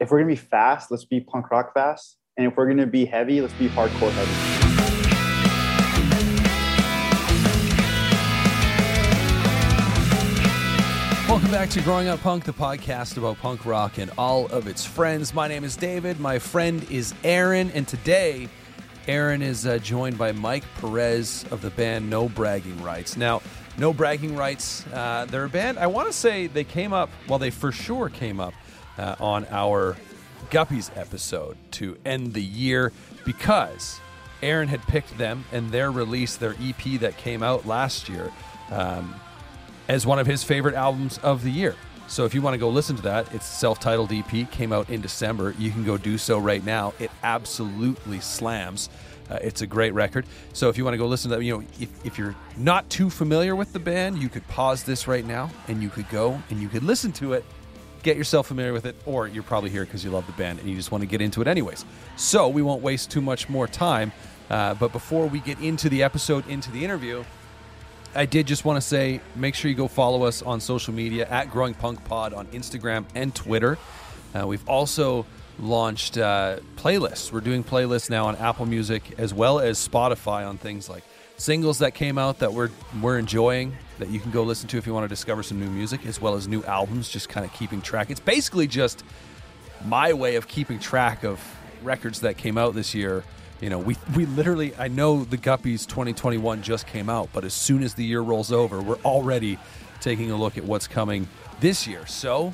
if we're gonna be fast, let's be punk rock fast, and if we're gonna be heavy, let's be hardcore heavy. Welcome back to Growing Up Punk, the podcast about punk rock and all of its friends. My name is David. My friend is Aaron, and today Aaron is uh, joined by Mike Perez of the band No Bragging Rights. Now, No Bragging Rights, uh, they're a band. I want to say they came up. Well, they for sure came up uh, on our Guppies episode to end the year because Aaron had picked them and their release, their EP that came out last year. Um, as one of his favorite albums of the year. So if you want to go listen to that, it's self-titled EP, came out in December. You can go do so right now. It absolutely slams. Uh, it's a great record. So if you want to go listen to that, you know, if, if you're not too familiar with the band, you could pause this right now and you could go and you could listen to it, get yourself familiar with it, or you're probably here because you love the band and you just want to get into it anyways. So we won't waste too much more time. Uh, but before we get into the episode, into the interview, I did just want to say make sure you go follow us on social media at Growing Punk Pod on Instagram and Twitter. Uh, we've also launched uh, playlists. We're doing playlists now on Apple Music as well as Spotify on things like singles that came out that we're we're enjoying that you can go listen to if you want to discover some new music as well as new albums. Just kind of keeping track. It's basically just my way of keeping track of records that came out this year you know, we we literally I know the Guppies 2021 just came out, but as soon as the year rolls over, we're already taking a look at what's coming this year. So,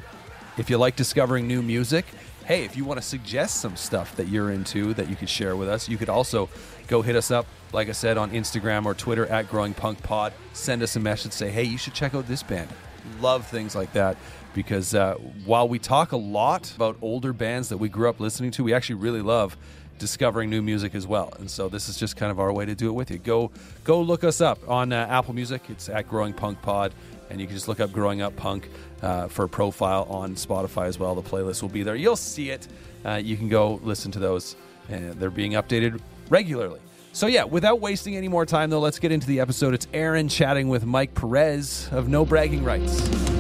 if you like discovering new music, hey, if you want to suggest some stuff that you're into that you could share with us, you could also go hit us up, like I said, on Instagram or Twitter at Growing Punk Pod. Send us a message, say, hey, you should check out this band. Love things like that because uh, while we talk a lot about older bands that we grew up listening to, we actually really love discovering new music as well. And so this is just kind of our way to do it with you. Go go look us up on uh, Apple Music. It's at Growing Punk Pod, and you can just look up Growing Up Punk uh, for a profile on Spotify as well. The playlist will be there. You'll see it. Uh, you can go listen to those, and they're being updated regularly. So yeah, without wasting any more time though, let's get into the episode. It's Aaron chatting with Mike Perez of No Bragging Rights.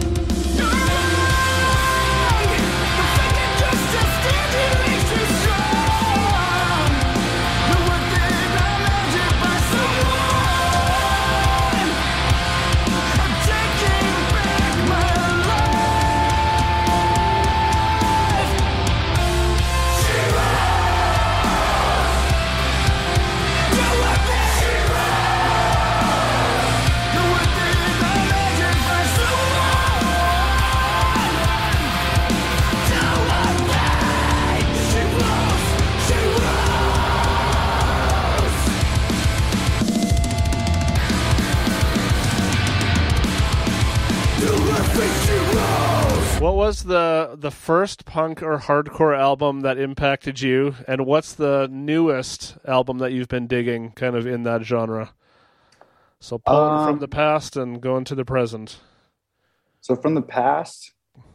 Was the the first punk or hardcore album that impacted you, and what's the newest album that you've been digging, kind of in that genre? So pulling Um, from the past and going to the present. So from the past,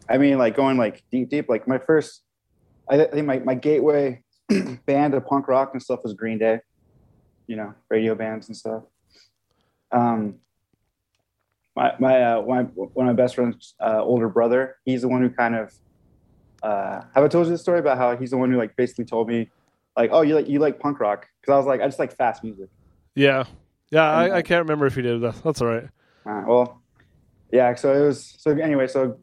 I mean, like going like deep, deep. Like my first, I th- think my my gateway band of punk rock and stuff was Green Day. You know, radio bands and stuff. Um, my my uh, one of my, one of my best friends' uh, older brother, he's the one who kind of. Uh, have I told you the story about how he's the one who like basically told me, like, oh, you like you like punk rock? Because I was like, I just like fast music. Yeah, yeah. I, I can't remember if you did that. That's all right. Uh, well, yeah. So it was. So anyway, so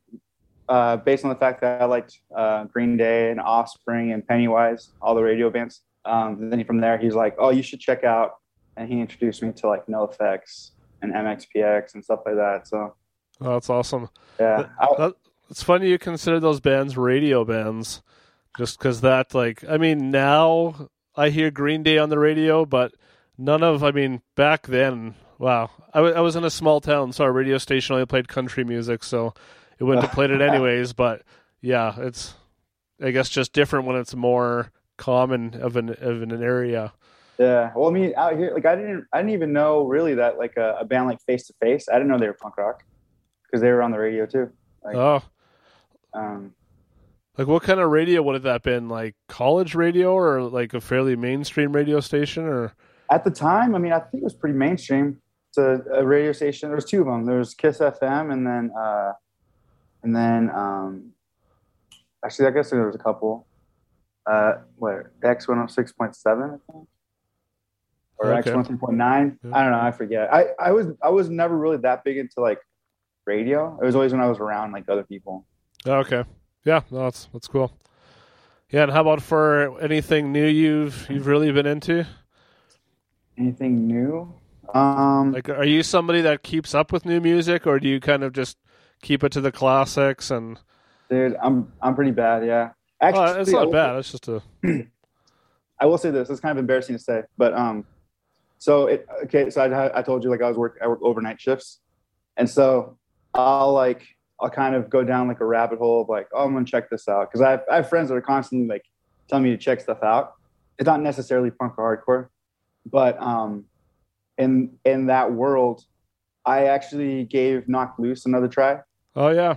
uh, based on the fact that I liked uh, Green Day and Offspring and Pennywise, all the radio bands. Um, then from there, he's like, "Oh, you should check out," and he introduced me to like NOFX and MXPX and stuff like that. So Oh, that's awesome. yeah, I, That, it's funny you consider those bands radio bands, just because that like I mean now I hear Green Day on the radio, but none of I mean back then. Wow, I I was in a small town, so our radio station only played country music, so it wouldn't have played it anyways. But yeah, it's I guess just different when it's more common of an of an area. Yeah. Well, I mean, out here, like I didn't, I didn't even know really that like a, a band like Face to Face. I didn't know they were punk rock because they were on the radio too. Like, Oh, um, like what kind of radio would have that been? Like college radio or like a fairly mainstream radio station or? at the time, I mean, I think it was pretty mainstream. It's a, a radio station. There was two of them. There was Kiss FM, and then uh, and then um, Actually, I guess there was a couple. Uh, what X one hundred six point seven? I think, or X one three point nine. I don't know. I forget. I I was I was never really that big into like radio. It was always when I was around like other people. Okay. Yeah, no, that's that's cool. Yeah, and how about for anything new you've you've really been into? Anything new? Um, like, are you somebody that keeps up with new music, or do you kind of just keep it to the classics? And dude, I'm I'm pretty bad. Yeah, actually, well, it's not bad. It's just a. I will say this. It's kind of embarrassing to say, but um, so it okay. So I I told you like I was work I work overnight shifts, and so I'll like I'll kind of go down like a rabbit hole of like, oh, I'm gonna check this out because I have, I have friends that are constantly like telling me to check stuff out. It's not necessarily punk or hardcore, but um, in in that world, I actually gave Knocked Loose another try. Oh yeah,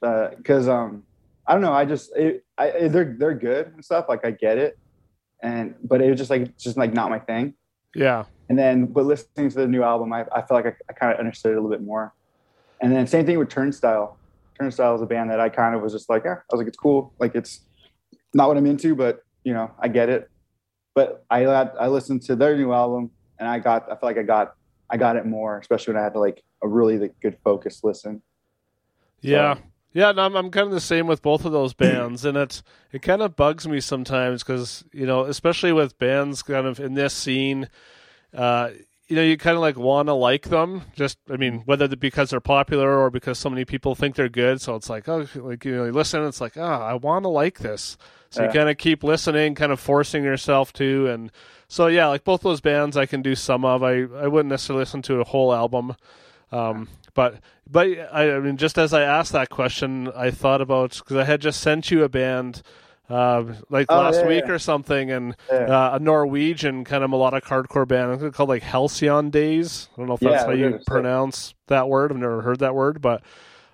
because uh, um, I don't know. I just it, I, they're they're good and stuff. Like I get it, and but it was just like just like not my thing. Yeah. And then, but listening to the new album, I, I felt like I, I kind of understood it a little bit more. And then same thing with Turnstile. Turnstile is a band that I kind of was just like, yeah, I was like, it's cool. Like it's not what I'm into, but you know, I get it. But I I listened to their new album and I got I feel like I got I got it more, especially when I had to like a really like, good focus listen. So, yeah, no, I'm, I'm kind of the same with both of those bands, and it's it kind of bugs me sometimes because you know, especially with bands kind of in this scene, uh, you know, you kind of like want to like them. Just, I mean, whether because they're popular or because so many people think they're good. So it's like, oh, like you know, you listen, it's like, oh, I want to like this. So yeah. you kind of keep listening, kind of forcing yourself to. And so yeah, like both those bands, I can do some of. I I wouldn't necessarily listen to a whole album, um, but but I, I mean, just as I asked that question, I thought about because I had just sent you a band uh, like oh, last yeah, week yeah. or something, and yeah. uh, a Norwegian kind of melodic hardcore band called like Halcyon Days. I don't know if that's how you pronounce that word. I've never heard that word, but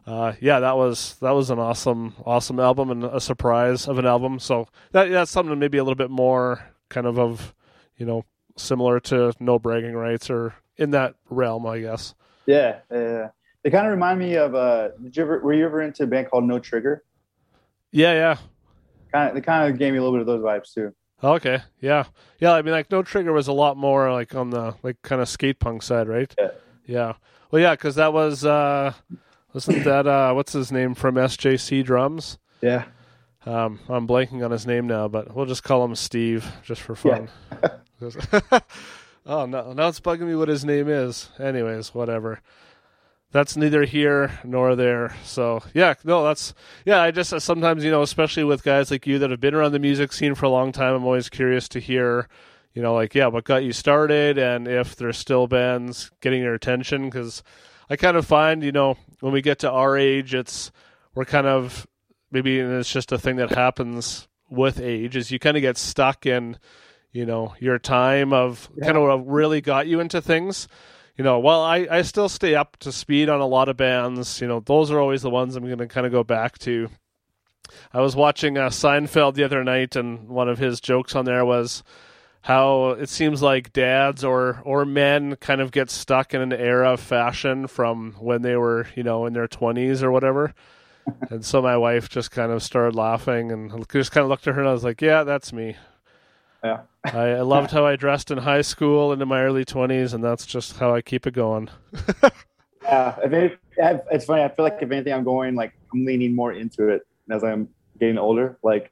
uh, yeah, that was that was an awesome awesome album and a surprise of an album. So that that's something maybe a little bit more kind of of you know similar to No Bragging Rights or in that realm, I guess. Yeah, yeah. They kind of remind me of. Uh, did you ever were you ever into a band called No Trigger? Yeah, yeah kind of, it kind of gave me a little bit of those vibes too. Okay, yeah, yeah. I mean, like No Trigger was a lot more like on the like kind of skate punk side, right? Yeah. Yeah. Well, yeah, because that was uh wasn't that uh what's his name from SJC Drums? Yeah. Um, I'm blanking on his name now, but we'll just call him Steve just for fun. Yeah. oh no, now it's bugging me what his name is. Anyways, whatever that's neither here nor there. So yeah, no, that's yeah. I just uh, sometimes you know, especially with guys like you that have been around the music scene for a long time, I'm always curious to hear, you know, like yeah, what got you started, and if there's still bands getting your attention. Because I kind of find you know when we get to our age, it's we're kind of maybe it's just a thing that happens with age is you kind of get stuck in you know your time of yeah. kind of what really got you into things you know, while I, I still stay up to speed on a lot of bands, you know, those are always the ones I'm going to kind of go back to. I was watching uh, Seinfeld the other night, and one of his jokes on there was how it seems like dads or or men kind of get stuck in an era of fashion from when they were, you know, in their 20s or whatever. and so my wife just kind of started laughing and just kind of looked at her and I was like, "Yeah, that's me." Yeah. I, I, loved how I dressed in high school and in my early 20s, and that's just how I keep it going. yeah. If it, it's funny. I feel like if anything, I'm going, like, I'm leaning more into it as I'm getting older. Like,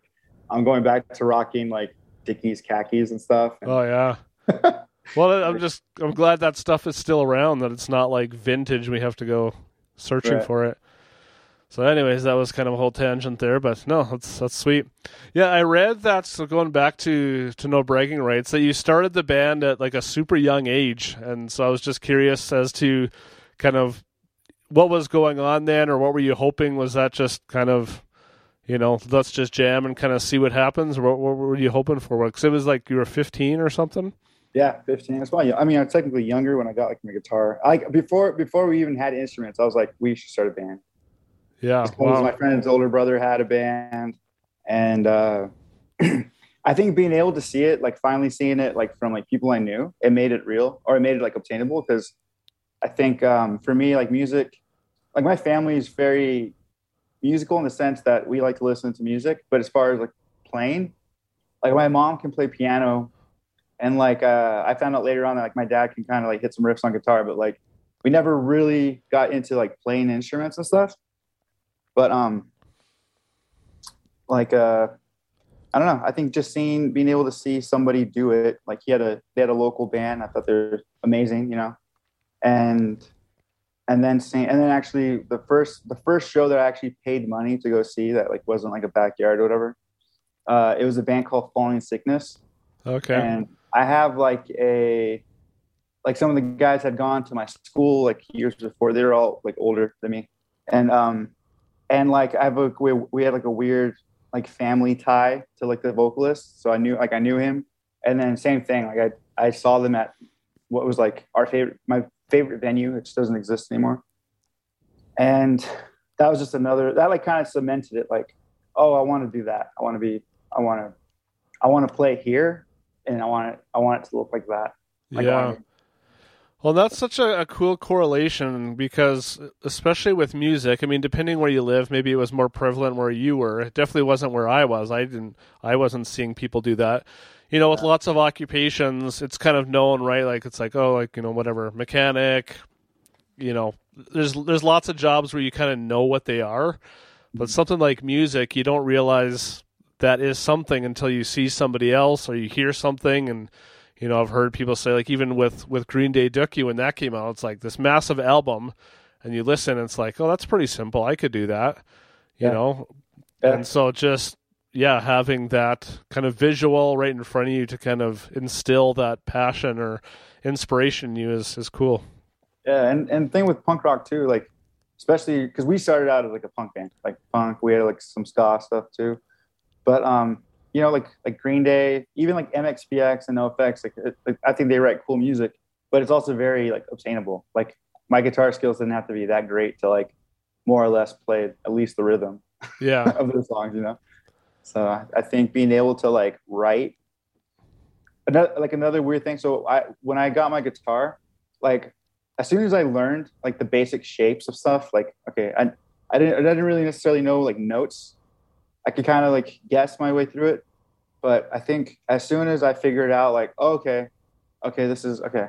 I'm going back to rocking, like, Dickies khakis and stuff. And... Oh, yeah. well, I'm just, I'm glad that stuff is still around, that it's not like vintage. We have to go searching right. for it. So, anyways, that was kind of a whole tangent there, but no, that's that's sweet. Yeah, I read that. So going back to to no bragging rights, that you started the band at like a super young age, and so I was just curious as to kind of what was going on then, or what were you hoping? Was that just kind of you know, let's just jam and kind of see what happens, what, what were you hoping for? Because it was like you were 15 or something. Yeah, 15. That's why. I mean, I'm technically younger when I got like my guitar. Like before, before we even had instruments, I was like, we should start a band. Yeah. Wow. My friend's older brother had a band. And uh, I think being able to see it, like finally seeing it, like from like people I knew, it made it real or it made it like obtainable. Because I think um, for me, like music, like my family is very musical in the sense that we like to listen to music, but as far as like playing, like my mom can play piano, and like uh, I found out later on that like my dad can kind of like hit some riffs on guitar, but like we never really got into like playing instruments and stuff. But um, like uh, I don't know. I think just seeing being able to see somebody do it, like he had a they had a local band. I thought they're amazing, you know, and and then seeing and then actually the first the first show that I actually paid money to go see that like wasn't like a backyard or whatever. Uh, it was a band called Falling Sickness. Okay. And I have like a like some of the guys had gone to my school like years before. They were all like older than me, and um, and like I have a we, we had like a weird like family tie to like the vocalist, so I knew like I knew him, and then same thing like I I saw them at what was like our favorite my favorite venue, which doesn't exist anymore, and that was just another that like kind of cemented it like oh I want to do that. I want to be I want to I want to play here and I want it I want it to look like that. Like, yeah. Well, that's such a, a, cool correlation because, especially with music, I mean, depending where you live, maybe it was more prevalent where you were. It definitely wasn't where I was. I didn't. I wasn't seeing people do that. You know, with lots of occupations, it's kind of known, right? Like it's like, oh, like you know, whatever, mechanic. You know, there's there's lots of jobs where you kind of know what they are, but mm-hmm. something like music, you don't realize that is something until you see somebody else or you hear something and you know, I've heard people say like even with with Green Day Dookie when that came out, it's like this massive album, and you listen, and it's like, oh, that's pretty simple. I could do that, you yeah. know. Yeah. And so just yeah, having that kind of visual right in front of you to kind of instill that passion or inspiration in you is is cool. Yeah, and and thing with punk rock too, like especially because we started out as like a punk band, like punk. We had like some ska stuff too, but um, you know, like like Green Day, even like MXPX and NOFX, like, it, like I think they write cool music, but it's also very like obtainable. Like my guitar skills didn't have to be that great to like more or less play at least the rhythm yeah of the songs, you know. So I think being able to like write another like another weird thing. So I when I got my guitar, like as soon as I learned like the basic shapes of stuff, like okay, I I didn't I didn't really necessarily know like notes I could kind of like guess my way through it. But I think as soon as I figured out, like, oh, okay, okay, this is okay,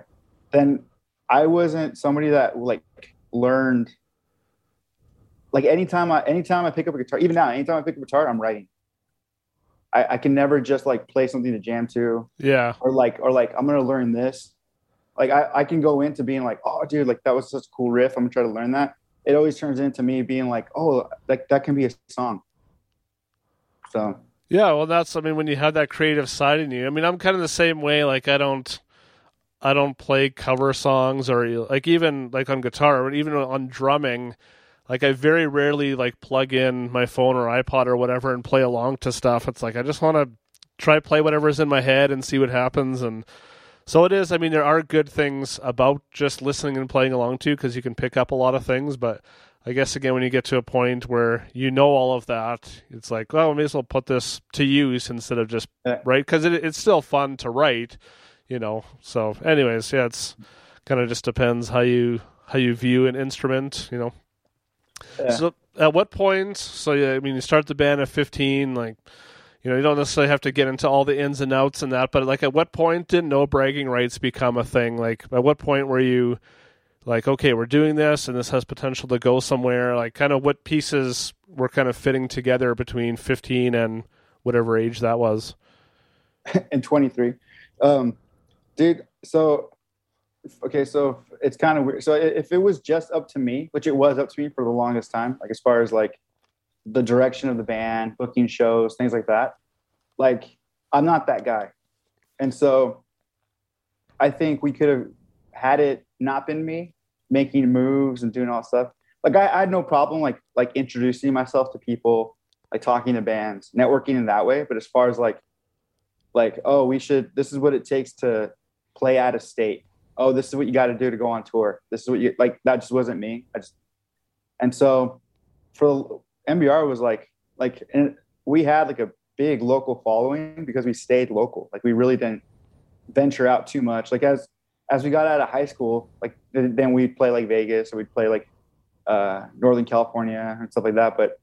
then I wasn't somebody that like learned. Like anytime I anytime I pick up a guitar, even now, anytime I pick up a guitar, I'm writing. I, I can never just like play something to jam to. Yeah. Or like or like I'm gonna learn this. Like I, I can go into being like, oh dude, like that was such a cool riff. I'm gonna try to learn that. It always turns into me being like, oh, like that can be a song so yeah, well, that's I mean when you have that creative side in you. I mean, I'm kind of the same way. Like I don't. I don't play cover songs or like even like on guitar or even on drumming like I very rarely like plug in my phone or iPod or whatever and play along to stuff. It's like I just want to try play whatever's in my head and see what happens and so it is. I mean, there are good things about just listening and playing along to because you can pick up a lot of things, but I guess again, when you get to a point where you know all of that, it's like, well, we may as well put this to use instead of just yeah. right because it, it's still fun to write, you know. So, anyways, yeah, it's kind of just depends how you how you view an instrument, you know. Yeah. So, at what point? So, yeah, I mean, you start the band at fifteen, like. You know, you don't necessarily have to get into all the ins and outs and that, but like, at what point did no bragging rights become a thing? Like, at what point were you like okay we're doing this and this has potential to go somewhere like kind of what pieces were kind of fitting together between 15 and whatever age that was. And 23 um dude so okay so it's kind of weird. So if it was just up to me which it was up to me for the longest time like as far as like the direction of the band booking shows things like that like i'm not that guy. And so i think we could have had it not been me making moves and doing all stuff, like I, I had no problem like like introducing myself to people, like talking to bands, networking in that way. But as far as like like oh we should this is what it takes to play out of state. Oh, this is what you got to do to go on tour. This is what you like. That just wasn't me. I just and so for MBR was like like and we had like a big local following because we stayed local. Like we really didn't venture out too much. Like as as we got out of high school, like then we'd play like Vegas or we'd play like uh, Northern California and stuff like that. But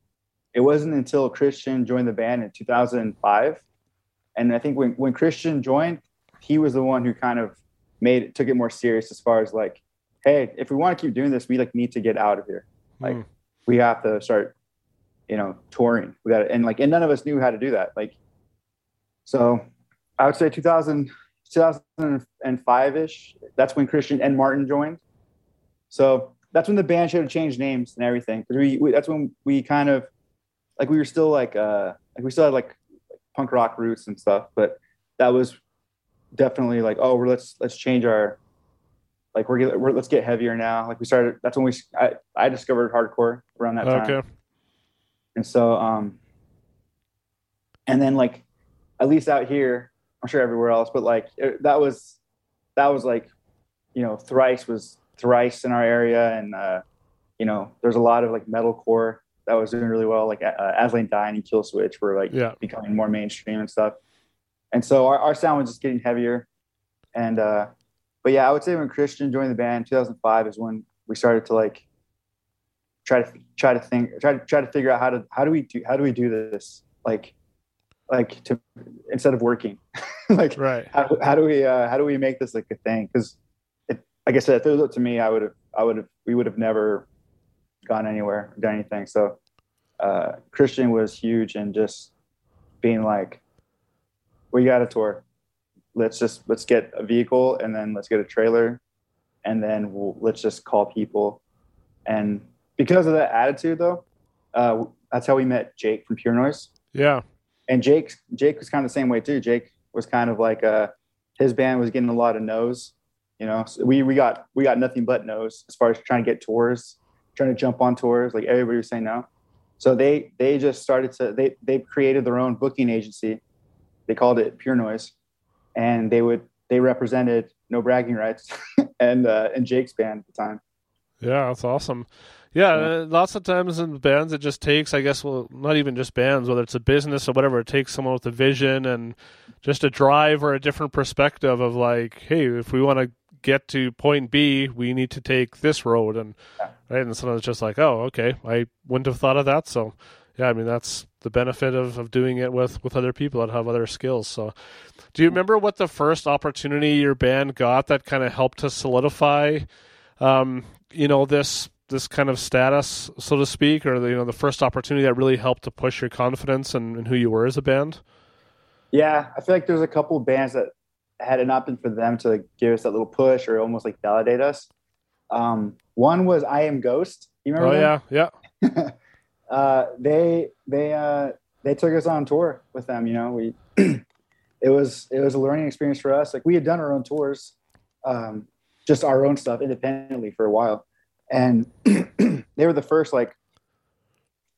it wasn't until Christian joined the band in 2005, and I think when when Christian joined, he was the one who kind of made it took it more serious as far as like, hey, if we want to keep doing this, we like need to get out of here. Like Mm. we have to start, you know, touring. We got and like and none of us knew how to do that. Like, so I would say 2000 2005 ish. That's when Christian and Martin joined. So that's when the band should have changed names and everything. Because we, we that's when we kind of like we were still like uh like we still had like punk rock roots and stuff, but that was definitely like oh we're let's let's change our like we're, we're let's get heavier now. Like we started. That's when we I, I discovered hardcore around that time. Okay. And so, um, and then like, at least out here, I'm sure everywhere else, but like it, that was, that was like, you know, thrice was thrice in our area. And, uh, you know, there's a lot of like metalcore that was doing really well. Like, uh, As I Lay Dying and Kill Switch were like Yeah. becoming more mainstream and stuff. And so our, our sound was just getting heavier. And, uh, but yeah, I would say when Christian joined the band, 2005 is when we started to like try to try to think try to try to figure out how to how do we do how do we do this like like to instead of working like Right. how, how do we uh, how do we make this like a thing? Because like i said if it was up to me i would have i would have we would have never gone anywhere done anything. So uh christian was huge and just being like we got a tour. Let's just let's get a vehicle and then let's get a trailer and then we'll, let's just call people. And because of that attitude though uh that's how we met jake from pure noise. Yeah. And Jake Jake was kind of the same way too. Jake was kind of like uh his band was getting a lot of no's, you know. So we we got we got nothing but no's as far as trying to get tours, trying to jump on tours. Like everybody was saying no. So they they just started to they they created their own booking agency. They called it Pure Noise, and they would they represented No Bragging Rights and uh, and Jake's band at the time. Yeah, that's awesome. Yeah, Yeah. uh, lots of times in bands, it just takes, I guess, well, not even just bands, whether it's a business or whatever, it takes someone with a vision and just a drive or a different perspective of like, hey, if we want to get to point B, we need to take this road, and Yeah. right, and sometimes it's just like, oh, okay, I wouldn't have thought of that, so yeah, I mean that's the benefit of, of doing it with with other people that have other skills. So, do you remember what the first opportunity your band got that kind of helped to solidify? um, you know this this kind of status, so to speak, or the, you know the first opportunity that really helped to push your confidence and, who you were as a band? Yeah, I feel like there's a couple of bands that had it not been for them to give us that little push or almost like validate us. Um, one was I Am Ghost. You remember? Oh them? yeah, yeah, uh, they they uh, they took us on tour with them. You know, we it was it was a learning experience for us. Like we had done our own tours, um, just our own stuff independently for a while, and they were the first like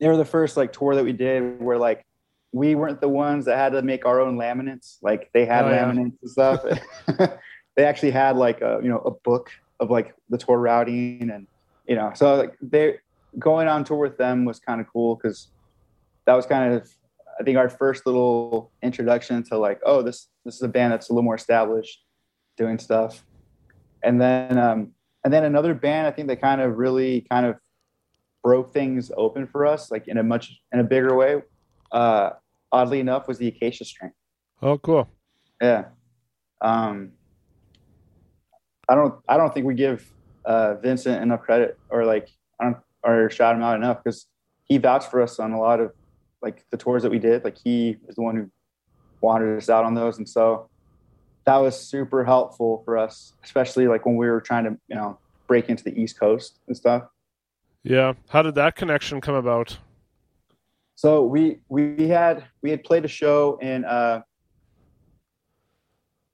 they were the first like tour that we did where like we weren't the ones that had to make our own laminates. Like they had Oh, yeah. laminates and stuff. they actually had like a you know a book of like the tour routing and you know so like they going on tour with them was kind of cool because that was kind of I think our first little introduction to like oh this this is a band that's a little more established doing stuff and then um and then another band I think that kind of really kind of broke things open for us like in a much in a bigger way uh oddly enough was the Acacia Strain oh cool, yeah. Um, I don't. I don't think we give uh, Vincent enough credit, or like, I don't, or shout him out enough because he vouched for us on a lot of like the tours that we did. Like he was the one who wanted us out on those, and so that was super helpful for us, especially like when we were trying to, you know, break into the East Coast and stuff. yeah. How did that connection come about? So we we had we had played a show in uh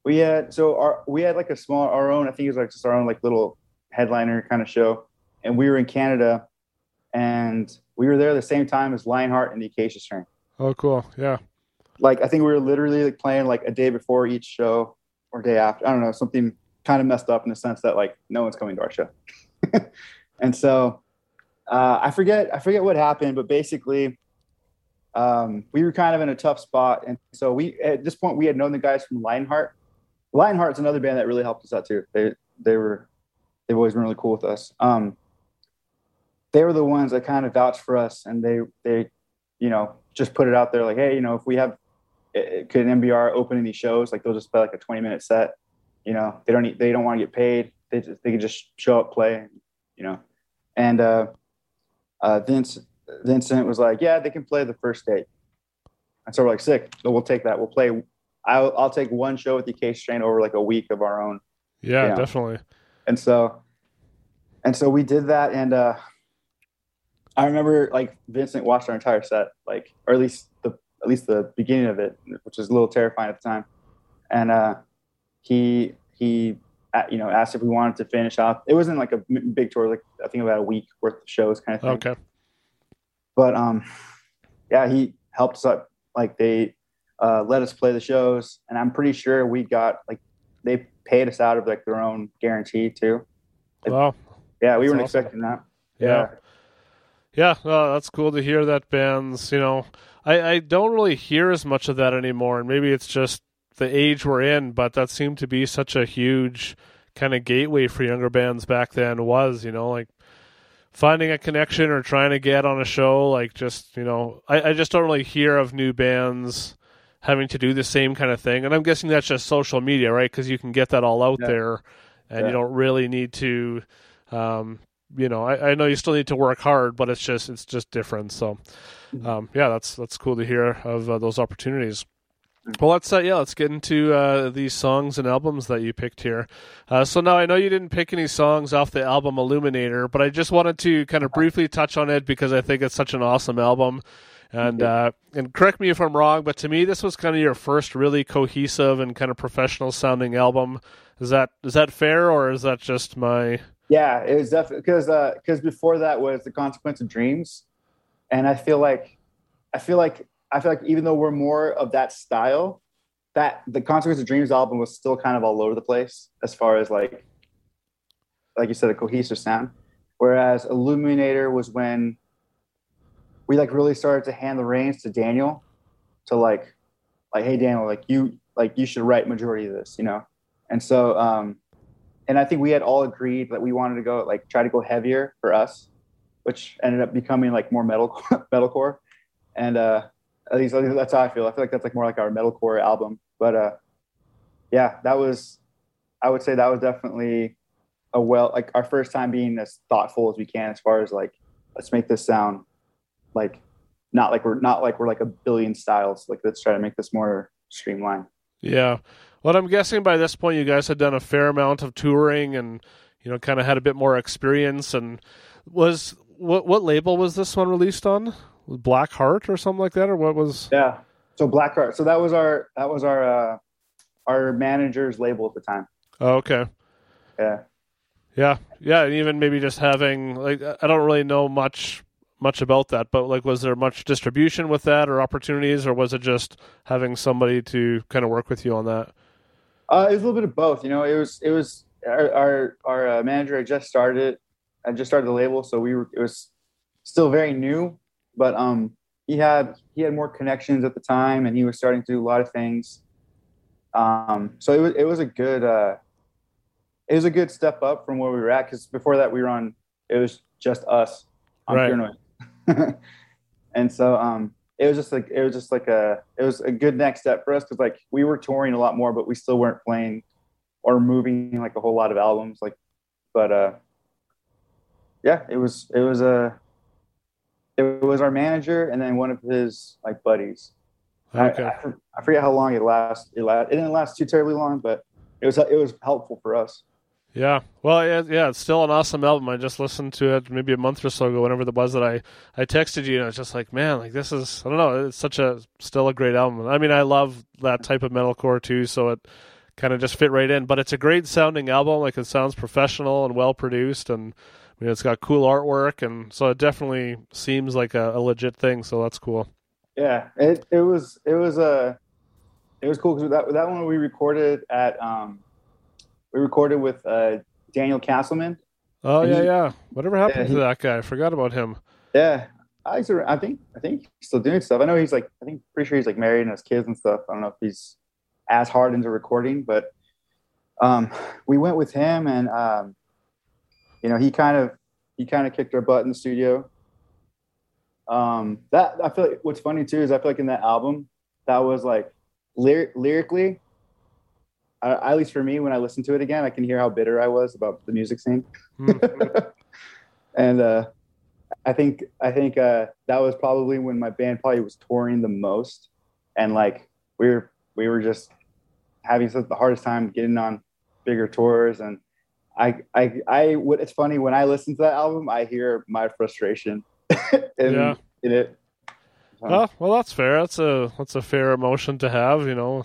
we had so our we had like a small our own I think it was like just our own like little headliner kind of show and we were in Canada and we were there the same time as Lionheart and the Acacia Strain. Oh cool, yeah, Like I think we were literally like playing like a day before each show or day after. I don't know, something kind of messed up in the sense that like no one's coming to our show. and so uh, I forget I forget what happened, but basically um, we were kind of in a tough spot, and so we at this point we had known the guys from Lionheart. Lionheart's another band that really helped us out too. They they were they've always been really cool with us. Um, they were the ones that kind of vouched for us, and they they you know, just put it out there like, hey, you know, if we have, could an MBR open any shows? Like they'll just play like a 20 minute set. You know, they don't need, they don't want to get paid. They just, they can just show up, play, you know. And uh, uh, Vince Vincent was like, yeah, they can play the first date. And so we're like, sick. So we'll take that. We'll play. I'll, I'll take one show with the Acacia Strain over like a week of our own. Yeah, you know. definitely. And so, and so we did that. And uh, I remember like Vincent watched our entire set, like, or at least the, at least the beginning of it, which was a little terrifying at the time. And uh, he, he, you know, asked if we wanted to finish off. It wasn't like a big tour, like I think about a week worth of shows kind of thing. Okay. But um, yeah, he helped us out. Like they uh, let us play the shows, and I'm pretty sure we got like they paid us out of like their own guarantee too. Like, Wow. yeah, we That's weren't awesome. expecting that. Yeah. Yeah, well, that's cool to hear that bands, you know, I, I don't really hear as much of that anymore. And maybe it's just the age we're in, but that seemed to be such a huge kind of gateway for younger bands back then was, you know, like finding a connection or trying to get on a show. Like just, you know, I, I just don't really hear of new bands having to do the same kind of thing. And I'm guessing that's just social media, right? Because you can get that all out Yeah. there and you don't really need to um, you know, I, I know you still need to work hard, but it's just it's just different. So. Um, yeah, that's that's cool to hear of uh, those opportunities. Well, let's uh, yeah, let's get into uh, these songs and albums that you picked here. Uh, so now I know you didn't pick any songs off the album Illuminator, but I just wanted to kind of briefly touch on it because I think it's such an awesome album. And uh, and correct me if I'm wrong, but to me this was kind of your first really cohesive and kind of professional sounding album. Is that is that fair or is that just my Yeah, it was definitely because because before that was the consequence of dreams, and I feel like I feel like I feel like even though we're more of that style, that the consequence of dreams album was still kind of all over the place as far as like like you said a cohesive sound. Whereas Illuminator was when we like really started to hand the reins to Daniel to like like hey Daniel like you like you should write majority of this you know and so um and I think we had all agreed that we wanted to go like try to go heavier for us, which ended up becoming like more metal metalcore, and uh, at least, at least that's how I feel. I feel like that's like more like our metalcore album. But uh, yeah, that was I would say that was definitely a well like our first time being as thoughtful as we can as far as like let's make this sound like not like we're not like we're like a billion styles like let's try to make this more streamlined. Yeah. Well, I'm guessing by this point you guys had done a fair amount of touring and you know kind of had a bit more experience. And was what what label was this one released on? Black Heart or something like that, or what was? Yeah. So Black Heart. So that was our that was our uh, our manager's label at the time. Oh, okay. Yeah. Yeah, yeah, and even maybe just having like I don't really know much much about that, but like was there much distribution with that or opportunities, or was it just having somebody to kind of work with you on that? Uh, it was a little bit of both. You know, it was it was our our, our uh, manager had just started. I just started the label, so we were it was still very new, but um he had he had more connections at the time, and he was starting to do a lot of things. Um, so it was it was a good uh, it was a good step up from where we were at because before that we were on it was just us on Right. Pure Noise. and so um it was just like it was just like a it was a good next step for us because like we were touring a lot more but we still weren't playing or moving like a whole lot of albums like but uh yeah it was it was a it was our manager and then one of his like buddies I- Okay, I, I forget how long it lasts it, last, it didn't last too terribly long but it was it was helpful for us yeah. Well, yeah, yeah, it's still an awesome album. I just listened to it maybe a month or so ago, whenever it was that I I texted you, and I was just like, man, like this is I don't know, it's such a still a great album. I mean, I love that type of metalcore too, so it kind of just fit right in. But it's a great sounding album. Like it sounds professional and well produced, and I mean, it's got cool artwork, and so it definitely seems like a, a legit thing. So that's cool. Yeah, it it was it was a it was cool because that that one we recorded at um we recorded with uh Daniel Castleman. Oh yeah, he- yeah. Whatever happened Yeah, to he- that guy? I forgot about him. Yeah, I to- I think I think he's still doing stuff. I know he's like I think pretty sure he's like married and has kids and stuff. I don't know if he's as hard into recording, but um we went with him and um you know he kind of he kind of kicked our butt in the studio. Um, that I feel like what's funny too is I feel like in that album that was like lyr- lyrically, uh, at least for me, when I listen to it again, I can hear how bitter I was about the music scene. Mm. and uh, I think I think uh, that was probably when my band probably was touring the most, and like we were we were just having such the hardest time getting on bigger tours and I I I what it's funny when I listen to that album I hear my frustration in, Yeah. in it. Oh, well, that's fair. That's a that's a fair emotion to have, you know.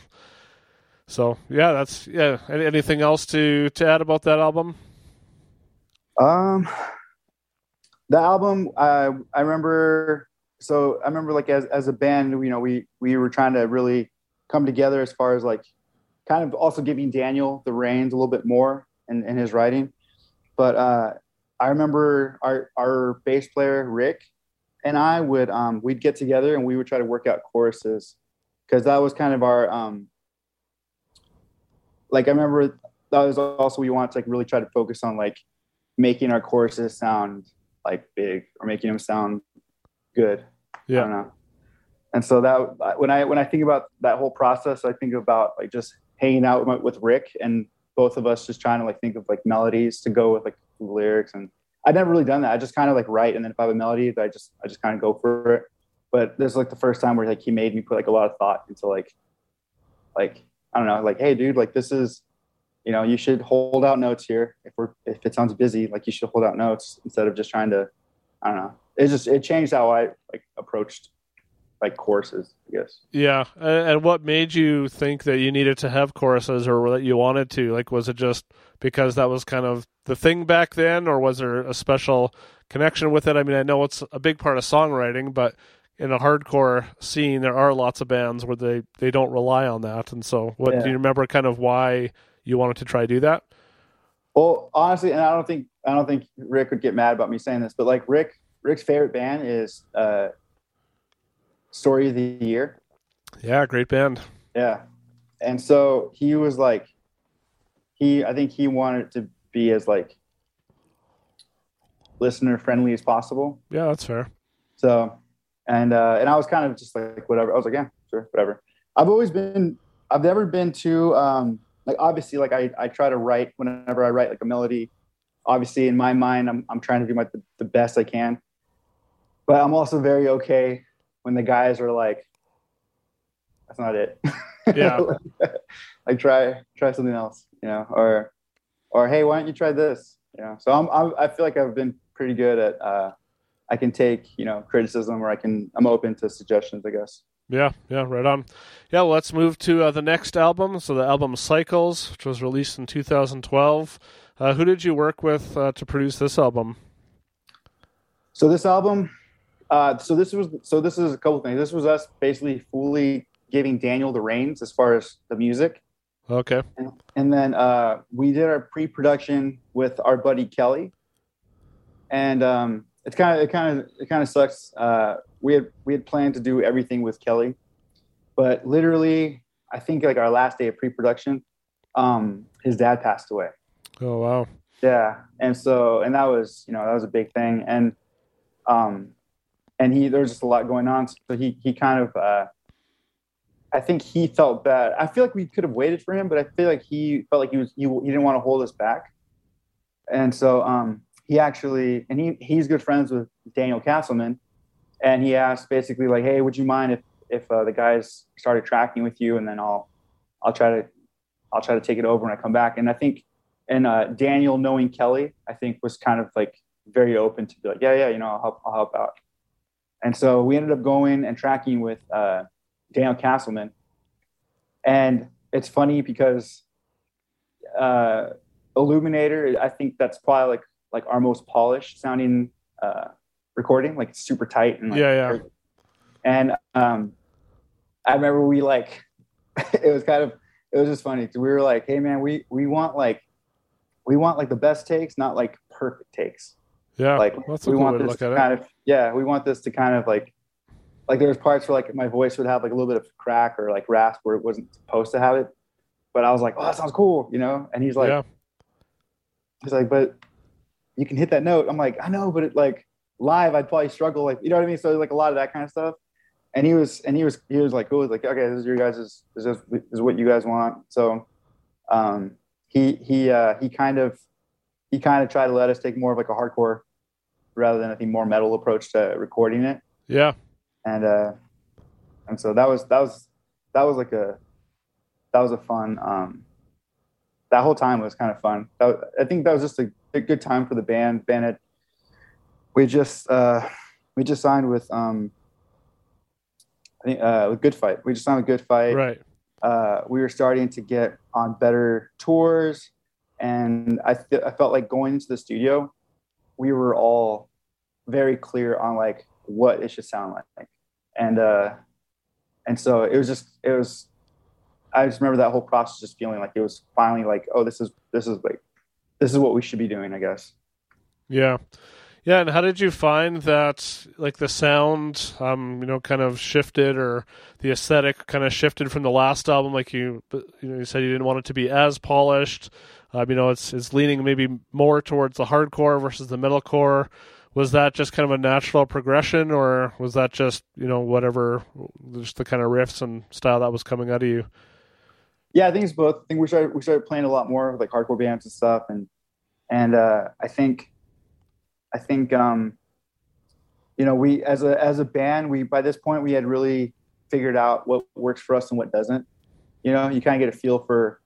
So yeah, that's yeah. Any, anything else to to add about that album? Um, the album, I I remember. So I remember, like as as a band, you know, we we were trying to really come together as far as like, kind of also giving Daniel the reins a little bit more in, in his writing. But uh, I remember our our bass player Rick and I would um we'd get together and we would try to work out choruses because that was kind of our um like I remember that was also we wanted to like really try to focus on like making our choruses sound like big or making them sound good. I Yeah. don't know. And so that when I when I think about that whole process, I think about like just hanging out with, with Rick and both of us just trying to like think of like melodies to go with like lyrics. And I'd never really done that. I just kind of like write and then if I have a melody, I just I just kind of go for it. But this is like the first time where like he made me put like a lot of thought into like like I don't know, like hey dude, like this is you know you should hold out notes here if we're if it sounds busy like you should hold out notes instead of just trying to i don't know it just it changed how i like approached like choruses i guess Yeah, and, what made you think that you needed to have choruses or that you wanted to? Like, was it just because that was kind of the thing back then, or was there a special connection with it? I mean, I know it's a big part of songwriting, but in a hardcore scene, there are lots of bands where they they don't rely on that. And so, what Yeah. do you remember? Kind of why you wanted to try do that? well honestly and i don't think i don't think rick would get mad about me saying this but like rick rick's favorite band is uh story of the year Yeah, great band. yeah and so he was like he i think he wanted it to be as like listener friendly as possible Yeah, that's fair. So, and uh, and I was kind of just like whatever. I was like, yeah, sure, whatever. I've always been. I've never been too um, like obviously like I I try to write whenever I write like a melody. Obviously, in my mind, I'm I'm trying to do my the, the best I can. But I'm also very okay when the guys are like, that's not it. Yeah. like try try something else, you know, or or hey, why don't you try this? You know. So I'm, I'm I feel like I've been pretty good at. Uh, I can take you know criticism, or I can I'm open to suggestions. I guess. Yeah, yeah, right on. Yeah, well, let's move to uh, the next album. So the album Cycles, which was released in 2012. Uh, who did you work with uh, to produce this album? So this album, uh, so this was so this is a couple things. This was us basically fully giving Daniel the reins as far as the music, Okay. and, and then uh, we did our pre-production with our buddy Kelly, and um, it's kind of it kind of it kind of sucks. Uh, we had we had planned to do everything with Kelly, but literally, I think like our last day of pre-production, um, his dad passed away. Oh wow. Yeah, and so and that was you know that was a big thing, and um, and he there was just a lot going on, so he he kind of uh, I think he felt bad. I feel like we could have waited for him, but I feel like he felt like he was he, he didn't want to hold us back, and so um, he actually and he he's good friends with Daniel Castleman, and he asked basically like, hey, would you mind if if uh, the guys started tracking with you, and then I'll I'll try to I'll try to take it over when I come back, and I think and uh, Daniel knowing Kelly, I think was kind of like very open to be like, yeah, yeah, you know, I'll help, I'll help out. And so we ended up going and tracking with uh, Daniel Castleman, and it's funny because uh, Illuminator, I think that's probably like like our most polished sounding uh, recording, like it's super tight and like, Yeah, yeah. And um, I remember we like it was kind of it was just funny 'cause we were like, hey man, we we want like we want like the best takes, not like perfect takes. Yeah, Like we want this to at it. kind of yeah, we want this to kind of like like there was parts where like my voice would have like a little bit of crack or like rasp where it wasn't supposed to have it. But I was like, oh, that sounds cool, you know. And he's like, yeah, he's like, but you can hit that note. I'm like, I know, but it like live I'd probably struggle like you know what I mean. So like a lot of that kind of stuff. And he was and he was he was like cool. Like okay, this is your guys' this is this is what you guys want. So um, he he uh, he kind of he kind of tried to let us take more of like a hardcore rather than I think more metal approach to recording it. Yeah. And uh, and so that was that was that was like a that was a fun um that whole time was kind of fun. Was, I think that was just a, a, good time for the band. Band had we just uh we just signed with um I think uh with Good Fight. We just signed with Good Fight. Right. Uh, we were starting to get on better tours, and I th- I felt like going into the studio, we were all very clear on like what it should sound like, and uh, and so it was just it was. I just remember that whole process just feeling like it was finally like, oh, this is this is like this is what we should be doing, I guess. Yeah. Yeah, and how did you find that, like the sound, um, you know, kind of shifted, or the aesthetic kind of shifted from the last album? Like you, you know, you said you didn't want it to be as polished. Um, you know, it's it's leaning maybe more towards the hardcore versus the metalcore. Was that just kind of a natural progression, or was that just you know whatever, just the kind of riffs and style that was coming out of you? Yeah, I think it's both. I think we started we started playing a lot more like hardcore bands and stuff, and and uh, I think I think um, you know we as a as a band we by this point we had really figured out what works for us and what doesn't. You know, you kind of get a feel for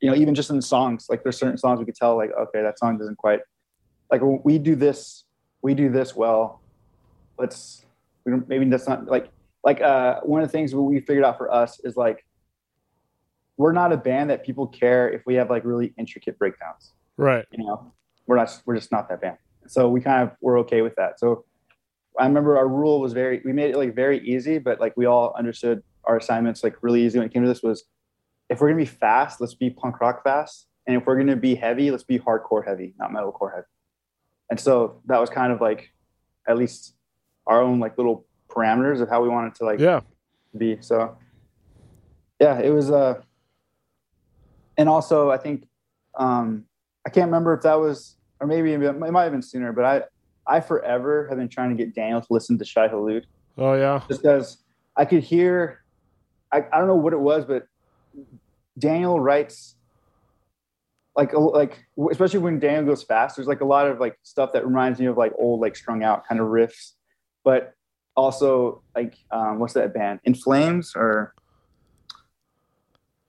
you know even just in the songs. Like there's certain songs we could tell like okay that song doesn't quite like we do this we do this well. Let's we don't, maybe that's not like like uh, one of the things we figured out for us is like we're not a band that people care if we have like really intricate breakdowns. Right. You know, we're not we're just not that band so we kind of were okay with that. So I remember our rule was very we made it like very easy, but like we all understood our assignments like really easy when it came to this was if we're gonna be fast, let's be punk rock fast. And if we're gonna be heavy, let's be hardcore heavy, not metalcore heavy. And so that was kind of like at least our own like little parameters of how we wanted to like yeah be. So yeah, it was uh and also I think um I can't remember if that was or maybe it might have been sooner, but I I forever have been trying to get Daniel to listen to Shai Hulud. Oh yeah, just because I could hear, I, I don't know what it was, but Daniel writes like like especially when Daniel goes fast. There's like a lot of like stuff that reminds me of like old like strung out kind of riffs, but also like um, what's that band? In Flames or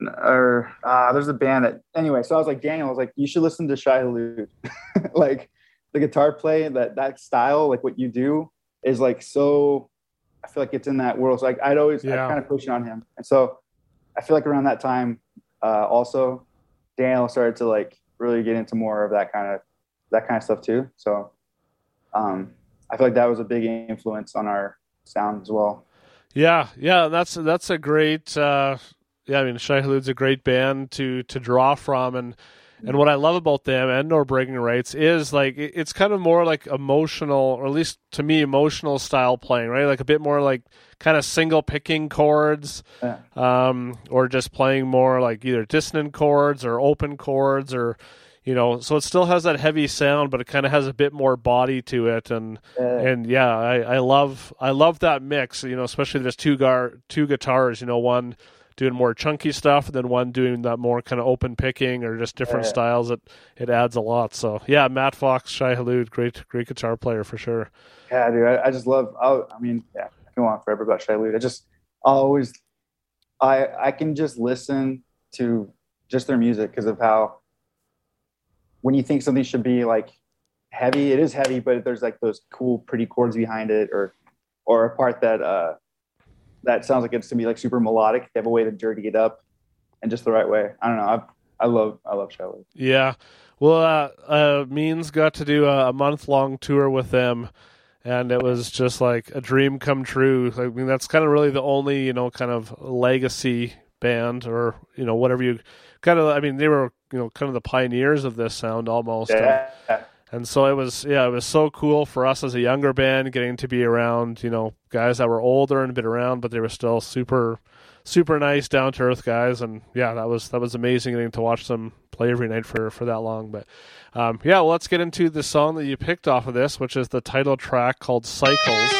or uh, there's a band that anyway. So I was like, Daniel, I was like, you should listen to Shai Hulud. like the guitar play, that that style, like what you do, is like so. I feel like it's in that world. So like I'd always yeah. I'd kind of push it on him, and so I feel like around that time, uh, also Daniel started to like really get into more of that kind of that kind of stuff too. So um, I feel like that was a big influence on our sound as well. Yeah, yeah, that's that's a great. Uh yeah, I mean, Shai Hulud's a great band to to draw from, and and what I love about them and No Bragging Rights is like it's kind of more like emotional, or at least to me, emotional style playing, right? Like a bit more like kind of single picking chords, yeah. um, or just playing more like either dissonant chords or open chords, or you know. So it still has that heavy sound, but it kind of has a bit more body to it, and yeah. and yeah, I, I love I love that mix. You know, especially there's two gar two guitars. You know, one doing more chunky stuff and then one doing that more kind of open picking or just different yeah. styles it it adds a lot so yeah matt fox shai hulud great great guitar player for sure yeah dude i, I just love I'll, i mean yeah i can go on forever about shai hulud i just i always i i can just listen to just their music because of how when you think something should be like heavy it is heavy but there's like those cool pretty chords behind it or or a part that uh that sounds like it's gonna be like super melodic. They have a way to dirty it up and just the right way. I don't know. I I love I love Shelley. Yeah. Well, uh, uh, Means got to do a, a month long tour with them, and it was just like a dream come true. I mean, that's kind of really the only you know kind of legacy band or you know whatever you kind of. I mean, they were you know kind of the pioneers of this sound almost. Yeah. And, and so it was yeah it was so cool for us as a younger band getting to be around you know guys that were older and been around but they were still super super nice, down to earth guys, and yeah, that was that was amazing getting to watch them play every night for for that long. But um, yeah, well, let's get into the song that you picked off of this, which is the title track called "Cycles."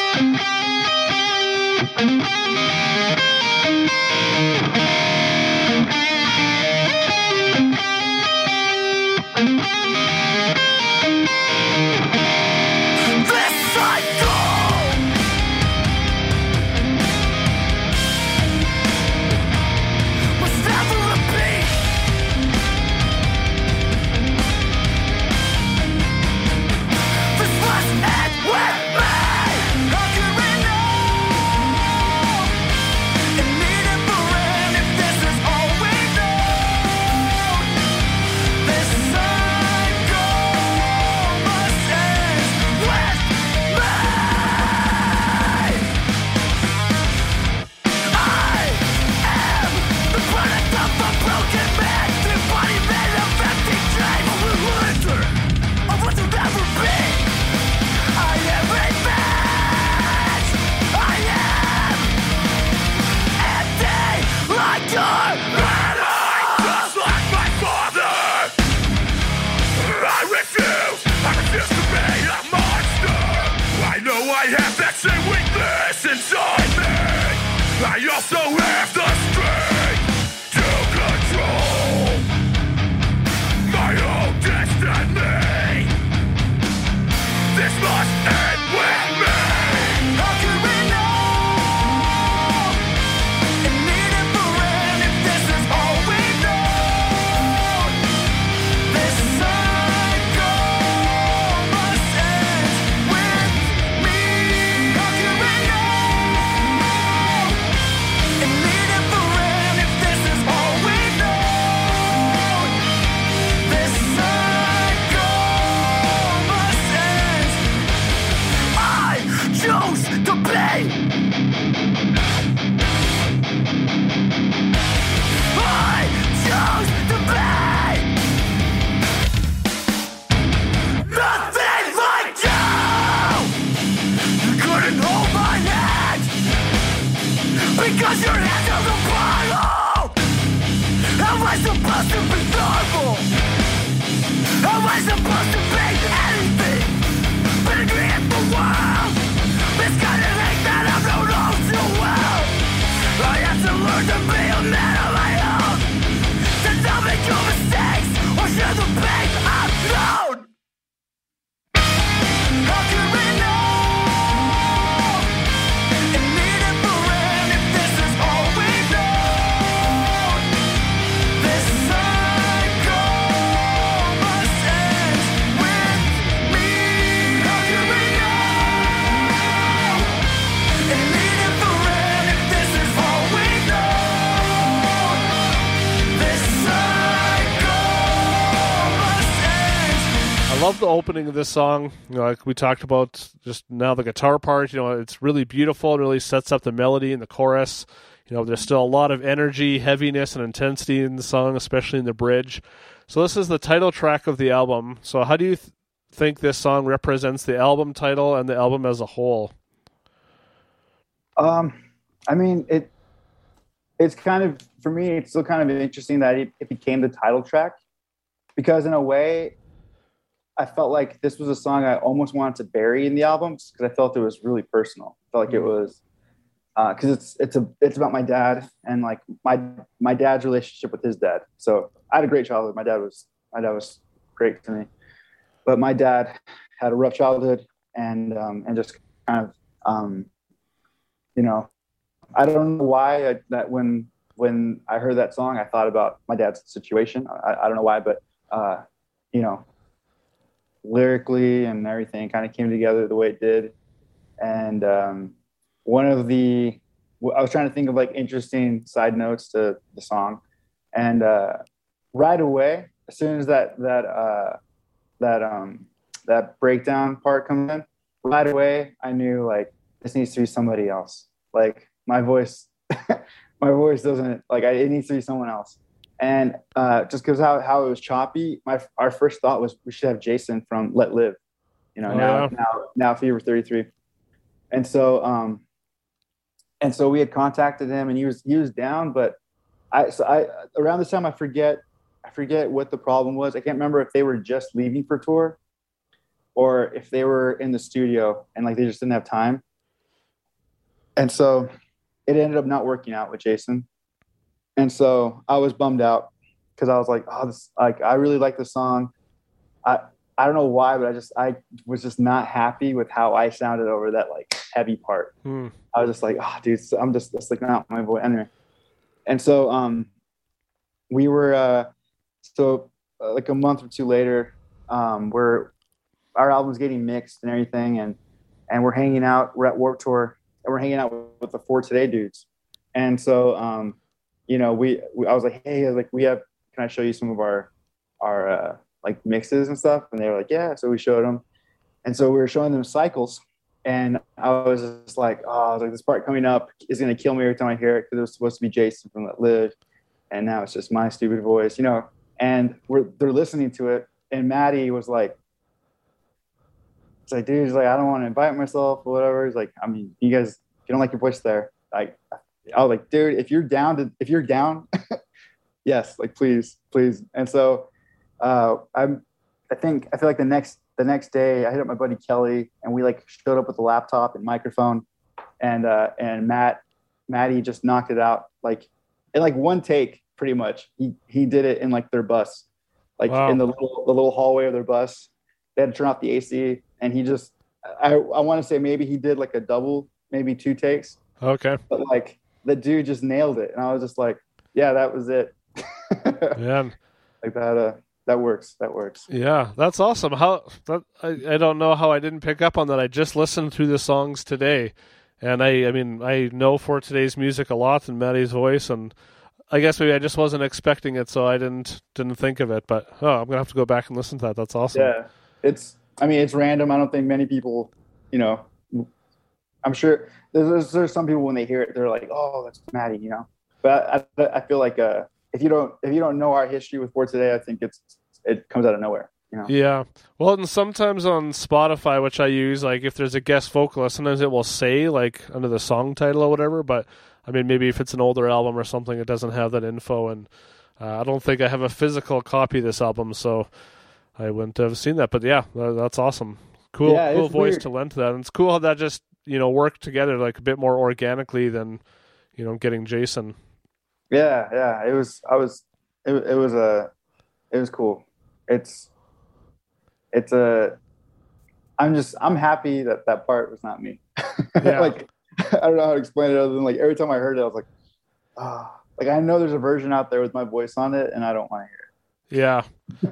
The opening of this song. You know, like we talked about just now, the guitar part. You know, it's really beautiful. It really sets up the melody and the chorus. You know, there's still a lot of energy, heaviness, and intensity in the song, especially in the bridge. So this is the title track of the album. So how do you th- think this song represents the album title and the album as a whole? Um, I mean, it it's kind of for me. It's still kind of interesting that it, it became the title track because in a way I felt like this was a song I almost wanted to bury in the album because I felt it was really personal. I felt like it mm-hmm. was because uh, it's it's a it's about my dad and like my my dad's relationship with his dad. So I had a great childhood. My dad was my dad was great to me, but my dad had a rough childhood and um, and just kind of um, you know I don't know why I, that when when I heard that song I thought about my dad's situation. I, I don't know why, but uh, you know lyrically and everything kind of came together the way it did. And um, one of the, I was trying to think of like interesting side notes to the song, and uh, right away, as soon as that that uh, that um, that breakdown part comes in, right away, I knew like this needs to be somebody else. Like my voice, my voice doesn't like I, it needs to be someone else. And uh, just because how, how it was choppy, my our first thought was we should have Jason from Let Live, you know, oh, now yeah. now now Fever 33. And so um, and so we had contacted him, and he was he was down, but I so I around this time I forget I forget what the problem was. I can't remember if they were just leaving for tour or if they were in the studio and like they just didn't have time. And so it ended up not working out with Jason. And so I was bummed out because I was like, oh, this like I really like the song. I I don't know why, but I just I was just not happy with how I sounded over that like heavy part. Hmm. I was just like, oh, dude, I'm just that's like not my voice anyway. And so um, we were uh, so uh, like a month or two later, um, we're our album's getting mixed and everything, and and we're hanging out. We're at Warped Tour, and we're hanging out with, with the For Today dudes. And so, um, you know, we, we I was like, hey, was like, we have. Can I show you some of our our uh, like mixes and stuff? And they were like, yeah. So we showed them, and so we were showing them cycles. And I was just like, oh, like, this part coming up is gonna kill me every time I hear it because it was supposed to be Jason from Let Live, and now it's just my stupid voice, you know. And we're they're listening to it, and Mattie was like, it's like, dude, he's like, I don't want to invite myself or whatever. He's like, I mean, you guys, if you don't like your voice there, like, I was like, dude, if you're down to, if you're down, yes, like, please, please. And so, uh, I'm, I think, I feel like the next, the next day I hit up my buddy Kelly and we like showed up with a laptop and microphone and, uh, and Matt, Mattie just knocked it out like in like one take pretty much. He, he did it in like their bus, like Wow. in the little, the little hallway of their bus. They had to turn off the AC and he just I I want to say maybe he did like a double, maybe two takes, Okay. but like the dude just nailed it, and I was just like, yeah, that was it. Man. like that uh that works. That works. Yeah, that's awesome. How that I, I don't know how I didn't pick up on that. I just listened through the songs today, and I I mean I know For Today's music a lot and Mattie's voice, and I guess maybe I just wasn't expecting it, so I didn't didn't think of it. But oh, I'm gonna have to go back and listen to that. That's awesome. Yeah, it's. I mean, it's random. I don't think many people, you know. I'm sure there's there's some people when they hear it, they're like, oh, that's Mattie, you know. But I I feel like uh if you don't if you don't know our history with For Today, I think it's it comes out of nowhere. You know. Yeah. Well, and sometimes on Spotify, which I use, like if there's a guest vocalist, sometimes it will say like under the song title or whatever. But I mean, maybe if it's an older album or something, it doesn't have that info. And uh, I don't think I have a physical copy of this album, so I wouldn't have seen that. But yeah, that, that's awesome. Cool, Yeah, cool voice weird. to lend to that. And it's cool how that just you know work together like a bit more organically than you know getting Jason. Yeah, yeah. It was. I was. It, it was a. It was cool. It's. It's a. I'm just. I'm happy that that part was not me. Yeah. like, I don't know how to explain it other than like every time I heard it, I was like, ah. like I know there's a version out there with my voice on it, and I don't want to hear. Yeah.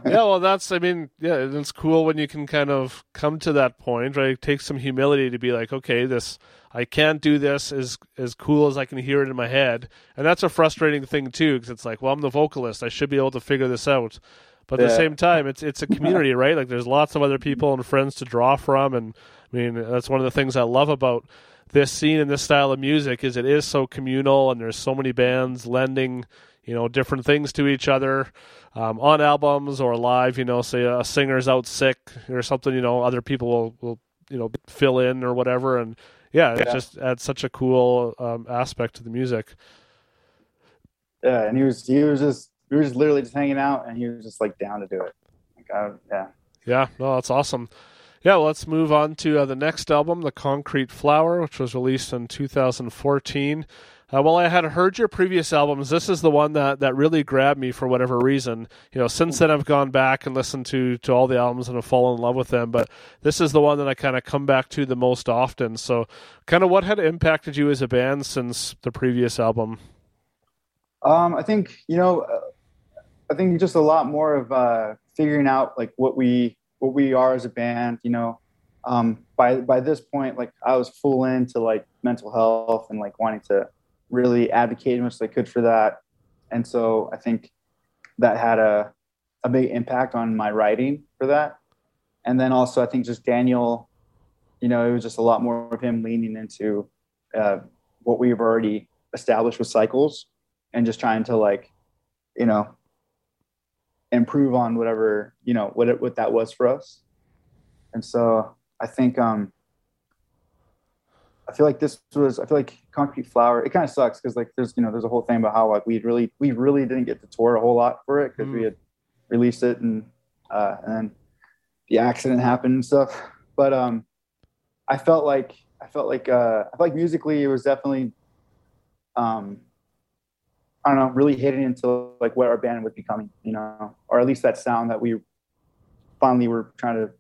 yeah, well that's I mean, yeah, it's cool when you can kind of come to that point, right? It takes some humility to be like, okay, this I can't do this as as cool as I can hear it in my head. And that's a frustrating thing too because it's like, well, I'm the vocalist. I should be able to figure this out. But at the same time, it's it's a community, right? Like there's lots of other people and friends to draw from and I mean, that's one of the things I love about this scene and this style of music is it is so communal and there's so many bands lending you know different things to each other um, on albums or live you know say a singer's out sick or something you know other people will, will you know fill in or whatever and yeah, it Yeah. just adds such a cool um, aspect to the music Yeah, and he was. He was just. We were just literally just hanging out, and he was just like down to do it. Like, I, yeah. Yeah, no, that's awesome. Yeah, well, let's move on to uh, the next album, The Concrete Flower, which was released in 2014. Uh, well, I had heard your previous albums. This is the one that, that really grabbed me for whatever reason. You know, since then I've gone back and listened to, to all the albums and have fallen in love with them. But this is the one that I kind of come back to the most often. So, kind of what had impacted you as a band since the previous album? Um, I think you know, uh, I think just a lot more of uh, figuring out like what we what we are as a band. You know, um, by by this point, like I was full into like mental health and like wanting to really advocate as much as I could for that, and so I think that had a a big impact on my writing for that. And then also, I think just Daniel, you know, it was just a lot more of him leaning into uh, what we've already established with cycles and just trying to like you know improve on whatever you know what it, what that was for us and so i think um I feel like this was I feel like Concrete Flower. It kind of sucks because like there's you know there's a whole thing about how like we really we really didn't get to tour a whole lot for it because mm. we had released it and uh, and then the accident happened and stuff. But um, I felt like I felt like uh, I felt like musically it was definitely um, I don't know really hitting into like what our band was becoming, you know, or at least that sound that we finally were trying to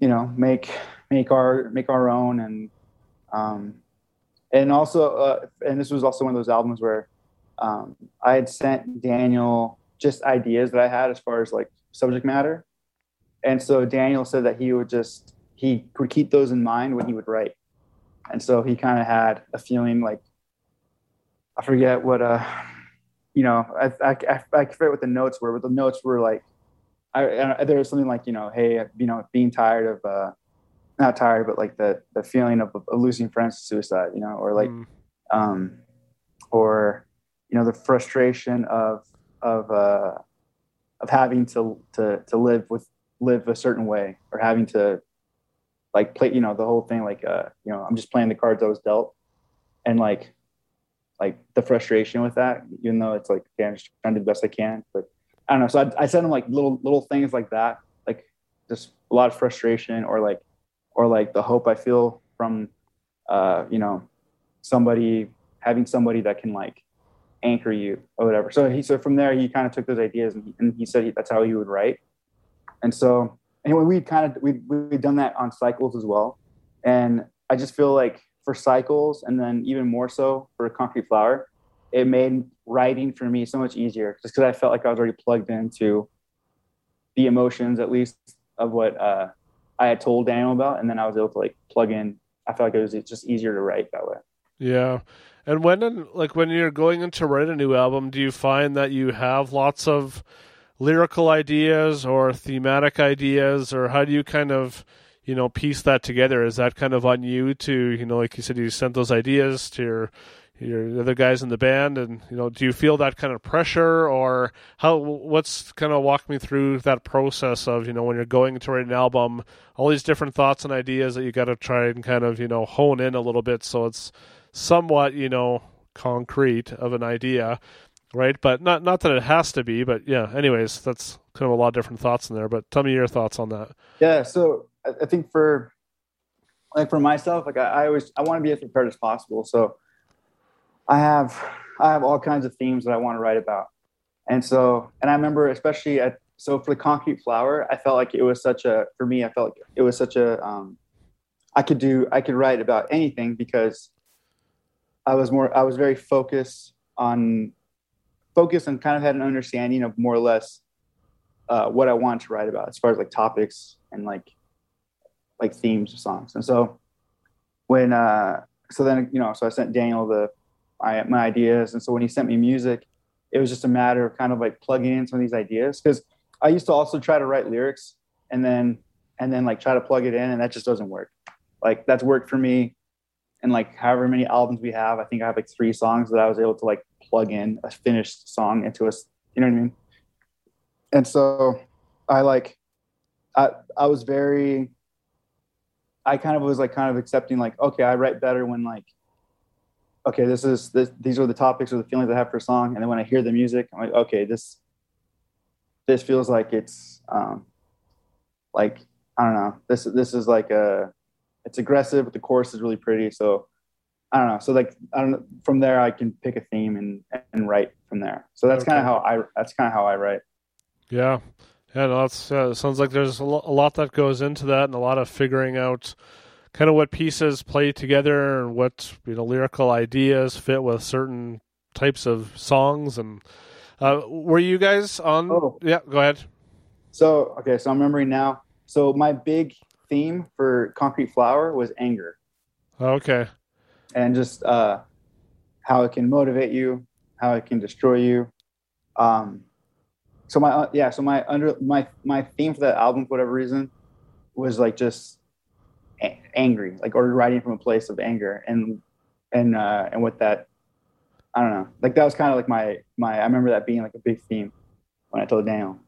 you know make make our make our own and um, and also, uh, and this was also one of those albums where um, I had sent Daniel just ideas that I had as far as like subject matter. And so Daniel said that he would just, he would keep those in mind when he would write. And so he kind of had a feeling like, I forget what, uh, you know, I, I, I forget what the notes were, but the notes were like, I, I, there was something like, you know, hey, you know, being tired of, uh, not tired, but like the the feeling of, of losing friends to suicide, you know, or like, mm. um, or you know, the frustration of of uh, of having to to to live with live a certain way, or having to like play, you know, the whole thing. Like, uh, you know, I'm just playing the cards I was dealt, and like, like the frustration with that, even though it's like, okay, I'm just trying to do the best I can, but I don't know. So I, I sent him like little little things like that, like just a lot of frustration, or like or like the hope I feel from, uh, you know, somebody having somebody that can like anchor you or whatever. So he so from there he kind of took those ideas and he, and he said he, that's how he would write. And so anyway, we kind of we we've done that on cycles as well. And I just feel like for cycles and then even more so for concrete flower, it made writing for me so much easier just because I felt like I was already plugged into the emotions at least of what uh, I had told Daniel about, and then I was able to like plug in. I felt like it was just easier to write that way. Yeah. And when like when you're going into write a new album, do you find that you have lots of lyrical ideas or thematic ideas, or how do you kind of you know piece that together? Is that kind of on you to you know like you said you sent those ideas to your your other guys in the band and you know do you feel that kind of pressure or how what's kind of walk me through that process of you know when you're going to write an album all these different thoughts and ideas that you got to try and kind of you know hone in a little bit so it's somewhat you know concrete of an idea right? But not not that it has to be but yeah anyways that's kind of a lot of different thoughts in there but tell me your thoughts on that. Yeah so i think for like for myself like i, I always i want to be as prepared as possible so I have I have all kinds of themes that I want to write about. And so, and I remember especially at so for the concrete flower, I felt like it was such a for me. I felt like it was such a um, I could do I could write about anything because I was more I was very focused on focused and kind of had an understanding of more or less uh, what I wanted to write about as far as like topics and like like themes of songs. And so when uh, so then you know so I sent Daniel the my, my ideas. And so when he sent me music, it was just a matter of kind of like plugging in some of these ideas. Cause I used to also try to write lyrics and then, and then like try to plug it in and that just doesn't work. Like that's worked for me. And like however many albums we have, I think I have like three songs that I was able to like plug in a finished song into us. you know what I mean? And so I like, I, I was very, I kind of was like kind of accepting like, okay, I write better when like okay, this is this, these are the topics or the feelings I have for a song, and then when I hear the music, I'm like, okay, this this feels like it's um, like I don't know, this this is like a it's aggressive, but the chorus is really pretty, so I don't know. So like I don't know. From there, I can pick a theme and and write from there. So that's okay. kind of how I that's kind of how I write. Yeah, yeah. No, that's uh, sounds like there's a, lo- a lot that goes into that, and a lot of figuring out kind of what pieces play together and what you know lyrical ideas fit with certain types of songs and uh, were you guys on oh. yeah go ahead. So okay so i'm remembering now. So my big theme for concrete flower was anger. Okay. And just uh, how it can motivate you how it can destroy you. Um, so my uh, yeah so my under my my theme for that album for whatever reason was like just angry, like or writing from a place of anger, and and uh, and with that, I don't know, like that was kind of like my my. I remember that being like a big theme when I told Daniel.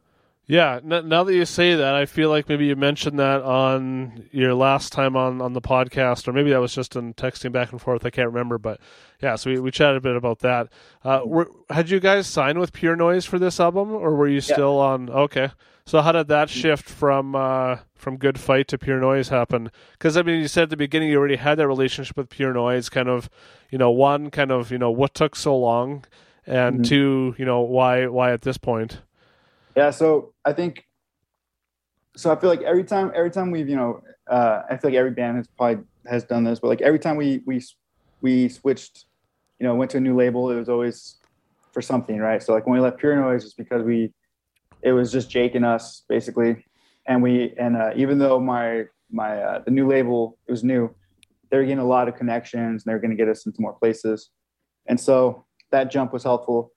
Yeah, now that you say that, I feel like maybe you mentioned that on your last time on, on the podcast, or maybe that was just in texting back and forth. I can't remember, but yeah, so we, we chatted a bit about that. Uh, were, had you guys signed with Pure Noise for this album, or were you still yeah. on? Okay, so how did that shift from uh, from Good Fight to Pure Noise happen? Because I mean, you said at the beginning you already had that relationship with Pure Noise. Kind of, you know, one kind of, you know, what took so long, and mm-hmm. two, you know, why why at this point? Yeah, so I think so. I feel like every time, every time we've, you know, uh, I feel like every band has probably has done this, but like every time we we we switched, you know, went to a new label, it was always for something, right? So like when we left Pure Noise, it's because we, it was just Jake and us basically, and we and uh, even though my my uh, the new label it was new, they were getting a lot of connections, and they were going to get us into more places, and so that jump was helpful.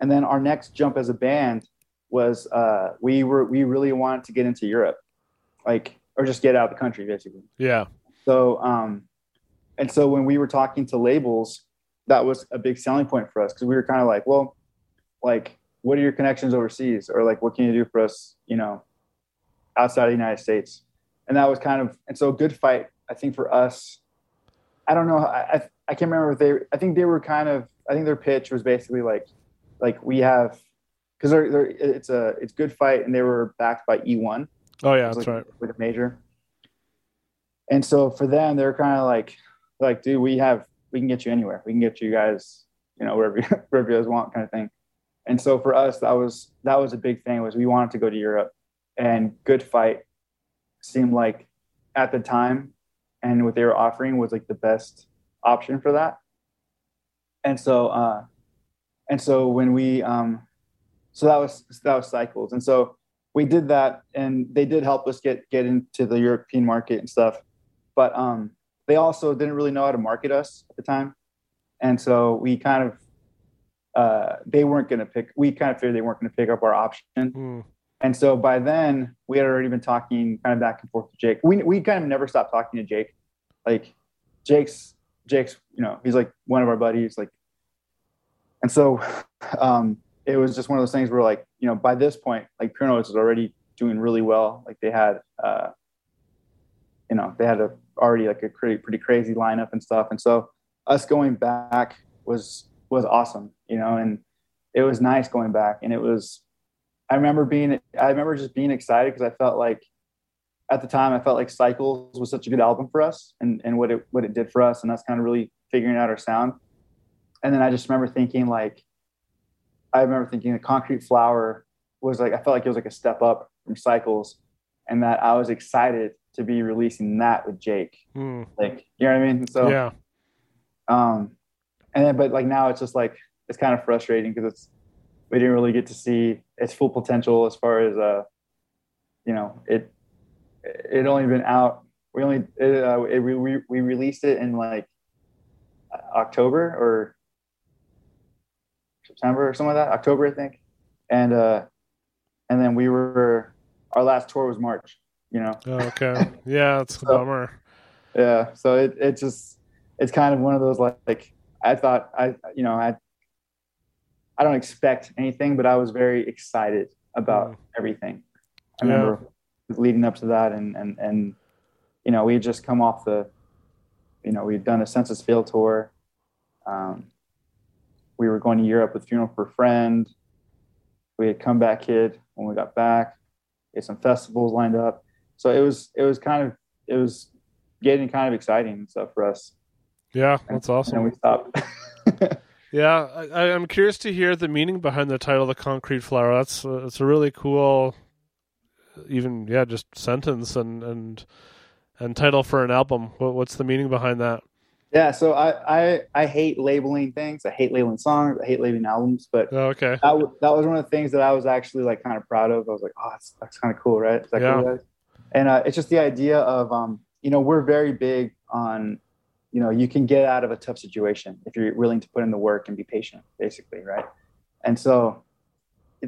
And then our next jump as a band was uh, we were we really wanted to get into Europe, like or just get out of the country basically. Yeah. So um, and so when we were talking to labels, that was a big selling point for us because we were kind of like, well, like what are your connections overseas, or like what can you do for us, you know, outside of the United States? And that was kind of and so good fight. I think for us, I don't know. I I, I can't remember if they. I think they were kind of. I think their pitch was basically like, like we have because they're, they're it's a it's good fight and they were backed by E1. Oh yeah, that's like, right. With a major. And so for them, they're kind of like like, dude, we have we can get you anywhere. We can get you guys, you know, wherever wherever you guys want, kind of thing. And so for us, that was that was a big thing. Was we wanted to go to Europe, and Good Fight seemed like at the time, and what they were offering was like the best option for that. And so, uh, and so when we um, so that was that was cycles and so we did that and they did help us get get into the european market and stuff but um they also didn't really know how to market us at the time and so we kind of uh they weren't going to pick we kind of figured they weren't going to pick up our option mm. And so by then we had already been talking kind of back and forth to jake. We, we kind of never stopped talking to jake. Like jake's jake's you know he's like one of our buddies like and so um it was just one of those things where like you know by this point like Pure Noise was already doing really well. Like they had uh you know they had a already like a pretty pretty crazy lineup and stuff. And so us going back was was awesome you know and it was nice going back. And it was i remember being i remember just being excited because i felt like at the time i felt like cycles was such a good album for us and and what it what it did for us and that's kind of really figuring out our sound and then i just remember thinking like I remember thinking the concrete flower was like I felt like it was like a step up from cycles, and that I was excited to be releasing that with Jake. Mm. Like you know what I mean? So yeah. Um, and then but like now it's just like it's kind of frustrating because it's we didn't really get to see its full potential as far as uh, you know it it only been out we only it, uh, it, we we released it in like October or September or something like that, October, I think. And uh, and then we were our last tour was March. You know. okay. Yeah, it's so, a bummer. Yeah. So it it just it's kind of one of those like, like I thought I you know I I don't expect anything, but I was very excited about mm. everything. I remember leading up to that, and and and you know we had just come off the, you know, we'd done a Senses Fail tour, um, we were going to Europe with Funeral for a Friend. We had Comeback Kid when we got back. We had some festivals lined up. So it was it was kind of it was getting kind of exciting and stuff for us. Yeah, that's and, awesome. And we stopped. yeah, I, am curious to hear the meaning behind the title, "The Concrete Flower." That's uh, it's a really cool, even yeah, just sentence and and and title for an album. What, what's the meaning behind that? Yeah, so I, I I hate labeling things. I hate labeling songs. I hate labeling albums. But oh, okay, that, w- that was one of the things that I was actually like kind of proud of. I was like, oh, that's, that's kind of cool, right? yeah. Cool, and uh, it's just the idea of um, you know, we're very big on, you know, you can get out of a tough situation if you're willing to put in the work and be patient, basically, right? And so,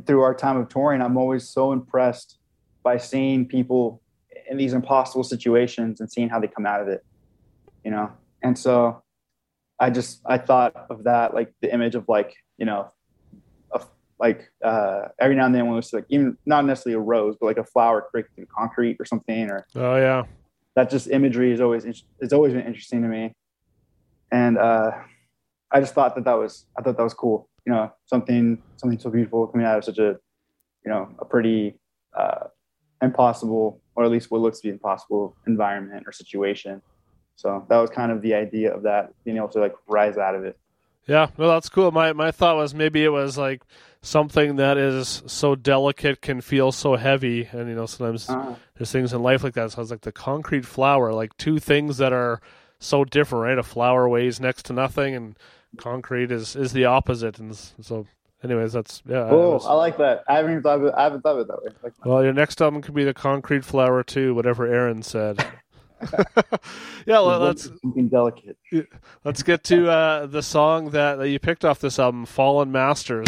through our time of touring, I'm always so impressed by seeing people in these impossible situations and seeing how they come out of it. You know, and so I just I thought of that like the image of like you know a like uh, every now and then when it's like even not necessarily a rose, but like a flower created concrete or something, or Oh yeah. That just imagery is always it's always been interesting to me, and uh, I just thought that that was I thought that was cool. You know, something something so beautiful coming out of such a you know a pretty uh, impossible or at least what looks to be impossible environment or situation. So that was kind of the idea of that being able to like rise out of it. Yeah, no, that's cool. My my thought was maybe it was like something that is so delicate can feel so heavy, and you know sometimes Uh, there's things in life like that. So it's like the concrete flower, like two things that are so different, right? A flower weighs next to nothing, and concrete is is the opposite. And so, anyways, that's yeah. I oh, was- I like that. I haven't even thought of it. I haven't thought of it that way. Like, well, your next album could be the concrete flower too, whatever Aaron said. yeah, well, let's delicate. let's get to uh, the song that, that you picked off this album, "Fallen Masters."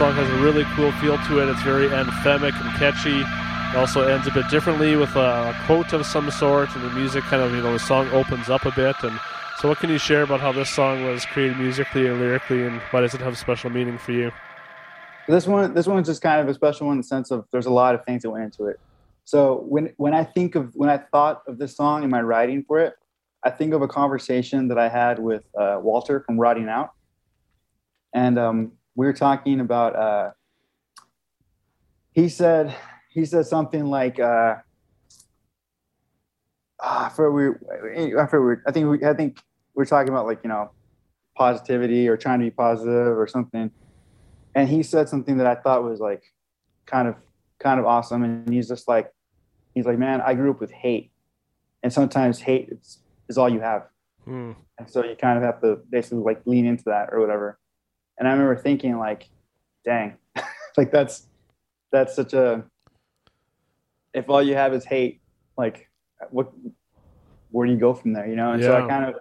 Song has a really cool feel to it. It's very anthemic and catchy. It also ends a bit differently with a, quote of some sort, and the music kind of, you know, the song opens up a bit. And so, what can you share about how this song was created musically and lyrically, and why does it have special meaning for you? This one, this one's just kind of a special one in the sense of there's a lot of things that went into it. So when when I think of when I thought of this song and my writing for it, I think of a conversation that I had with uh, Walter from Rotting Out, and um, we were talking about. Uh, he said he said something like, uh, ah, for we, I forget we, I think we, I think we are talking about like you know, positivity or trying to be positive or something, and he said something that I thought was like, kind of kind of awesome, and he's just like, he's like, man, I grew up with hate, and sometimes hate is, is all you have. Hmm. And so you kind of have to basically like lean into that or whatever. And I remember thinking like, dang, like that's that's such a if all you have is hate, like what where do you go from there? You know? And so I kind of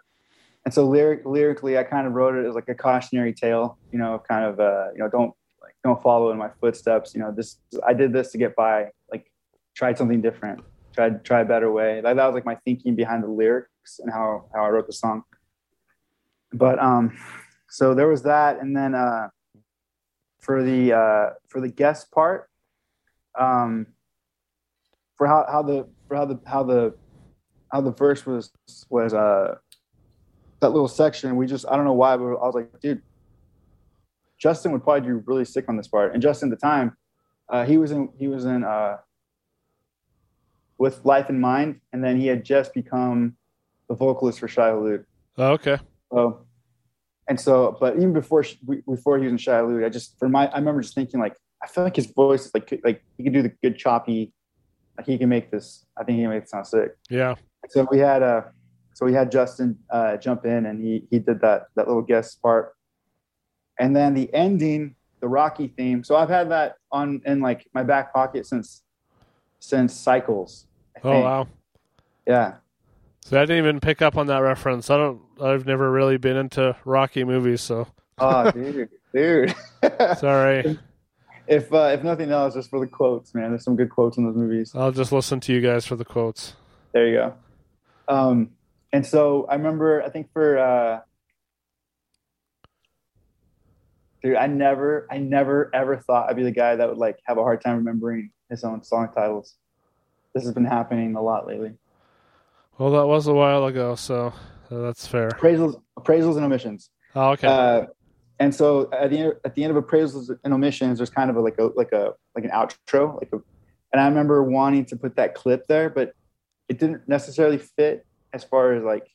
and so lyric lyrically I kind of wrote it as like a cautionary tale, you know, kind of uh, you know, don't like don't follow in my footsteps. You know, this I did this to get by, like tried something different, tried try a better way. That, that was like my thinking behind the lyrics and how how I wrote the song. But um, so there was that, and then uh, for the uh, for the guest part, um, for how how the for how the how the how the verse was was uh that little section. We just I don't know why, but I was like, dude, Justin would probably do really sick on this part. And Justin at the time, uh, he was in he was in uh, with Life in Mind, and then he had just become the vocalist for Shai Hulud. Oh, okay. So, and so, but even before before he was in Hulud, I just for my I remember just thinking like I feel like his voice is like like he can do the good choppy, like he can make this. I think he can make it sound sick Yeah. so we had uh so we had Justin uh jump in and he he did that that little guest part. And then the ending, the Rocky theme. So I've had that on in like my back pocket since since Cycles. Oh wow. Yeah. So I didn't even pick up on that reference. I don't. I've never really been into Rocky movies, so Oh dude, dude. sorry. if uh, if nothing else, just for the quotes, man. There's some good quotes in those movies. I'll just listen to you guys for the quotes. There you go. Um, and so I remember, I think for, uh, dude, I never, I never ever thought I'd be the guy that would like have a hard time remembering his own song titles. This has been happening a lot lately. Well, that was a while ago, so uh, that's fair. Appraisals, appraisals and omissions. Oh, okay. Uh, and so at the end, at the end of appraisals and omissions, there's kind of a, like a like a like an outro, like a, and I remember wanting to put that clip there, but it didn't necessarily fit as far as like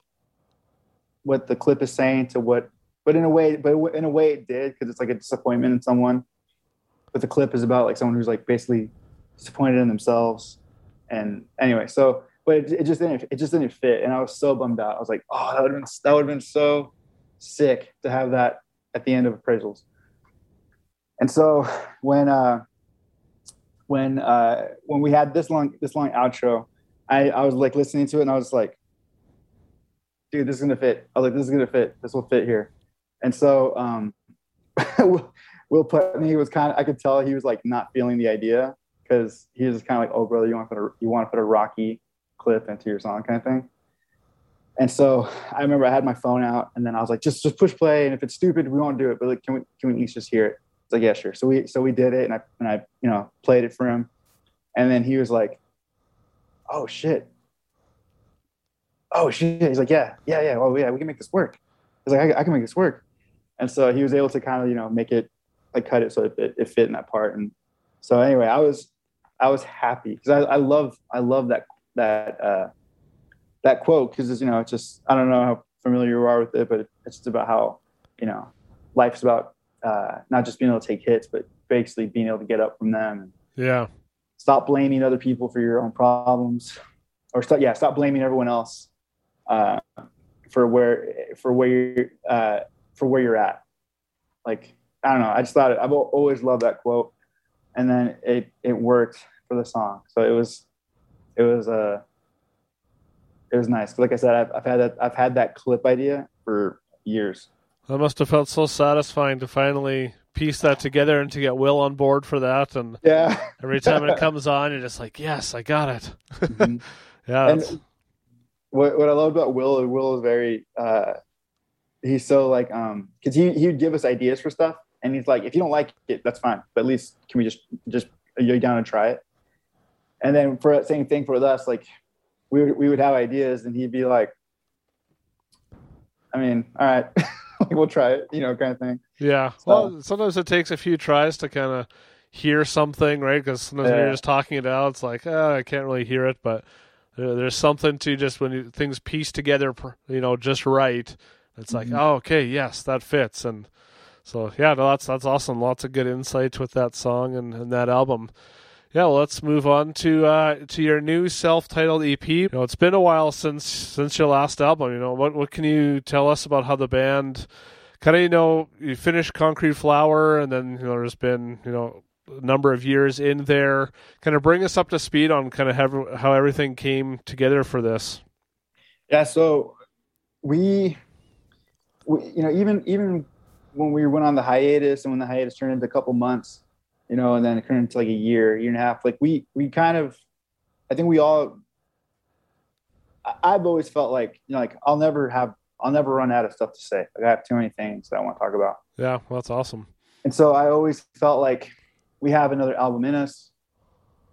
what the clip is saying to what, but in a way, but in a way it did because it's like a disappointment in someone. But the clip is about like someone who's like basically disappointed in themselves, and anyway, so but it, it just didn't it just didn't fit, and I was so bummed out. I was like, oh, that would have been that would have been so sick to have that at the end of appraisals. And so when uh when uh when we had this long this long outro, I, I was like listening to it and I was like, dude, this is gonna fit. I was like, this is gonna fit. This will fit here. And so um Will- Putney was kind of I could tell he was like not feeling the idea because he was kind of like, oh brother, you want to put a you want to put a rocky clip into your song kind of thing. And so I remember I had my phone out, and then I was like, just just push play, and if it's stupid, we won't do it. But like, can we can we at least just hear it? It's like, yeah, sure. So we so we did it, and I and I you know played it for him, and then he was like, oh shit, oh shit. He's like, yeah, yeah, yeah. Oh yeah, we can make this work. He's like, I, I can make this work, and so he was able to kind of you know make it like cut it so it, it, it fit in that part, and so anyway, I was I was happy because I, I love I love that that. uh that quote because you know it's just I don't know how familiar you are with it, but it's just about how you know life's about uh, not just being able to take hits, but basically being able to get up from them yeah. stop blaming other people for your own problems, or stop yeah stop blaming everyone else uh, for where for where you're uh, for where you're at. Like I don't know, I just thought it, I've always loved that quote, and then it it worked for the song, so it was it was uh it was nice. Like I said, I've, I've had that I've had that clip idea for years. That must have felt so satisfying to finally piece that together and to get Will on board for that. And Yeah. every time it comes on, you're just like, yes, I got it. Mhm. yeah. And what what I love about Will is Will is very uh he's so like um because he he would give us ideas for stuff and he's like if you don't like it that's fine but at least can we just just are you down to try it and then for same thing for us like we would, we would have ideas and he'd be like I mean, all right, like, we'll try it, you know, kind of thing. Yeah. Well, sometimes it takes a few tries to kind of hear something, right? Because sometimes when Yeah. you're just talking it out, it's like, oh, I can't really hear it. But there, there's something to just when you, things piece together, you know, just right. It's like, Mm-hmm. oh, okay, yes, that fits. And so, yeah, no, that's that's awesome. Lots of good insights with that song and, and that album. Yeah, well, let's move on to uh, to your new self-titled EP. You know, it's been a while since since your last album. You know, what what can you tell us about how the band kind of you know you finished Concrete Flower, and then you know there's been you know a number of years in there. Kind of bring us up to speed on kind of how, how everything came together for this. Yeah, so we, we, you know, even even when we went on the hiatus and when the hiatus turned into a couple months, you know, and then it turned into like a year, year and a half, like we we kind of, I think we all, I- I've always felt like you know, like I'll never have, I'll never run out of stuff to say. Like I have too many things that I want to talk about. Yeah, well, that's awesome. And so I always felt like we have another album in us.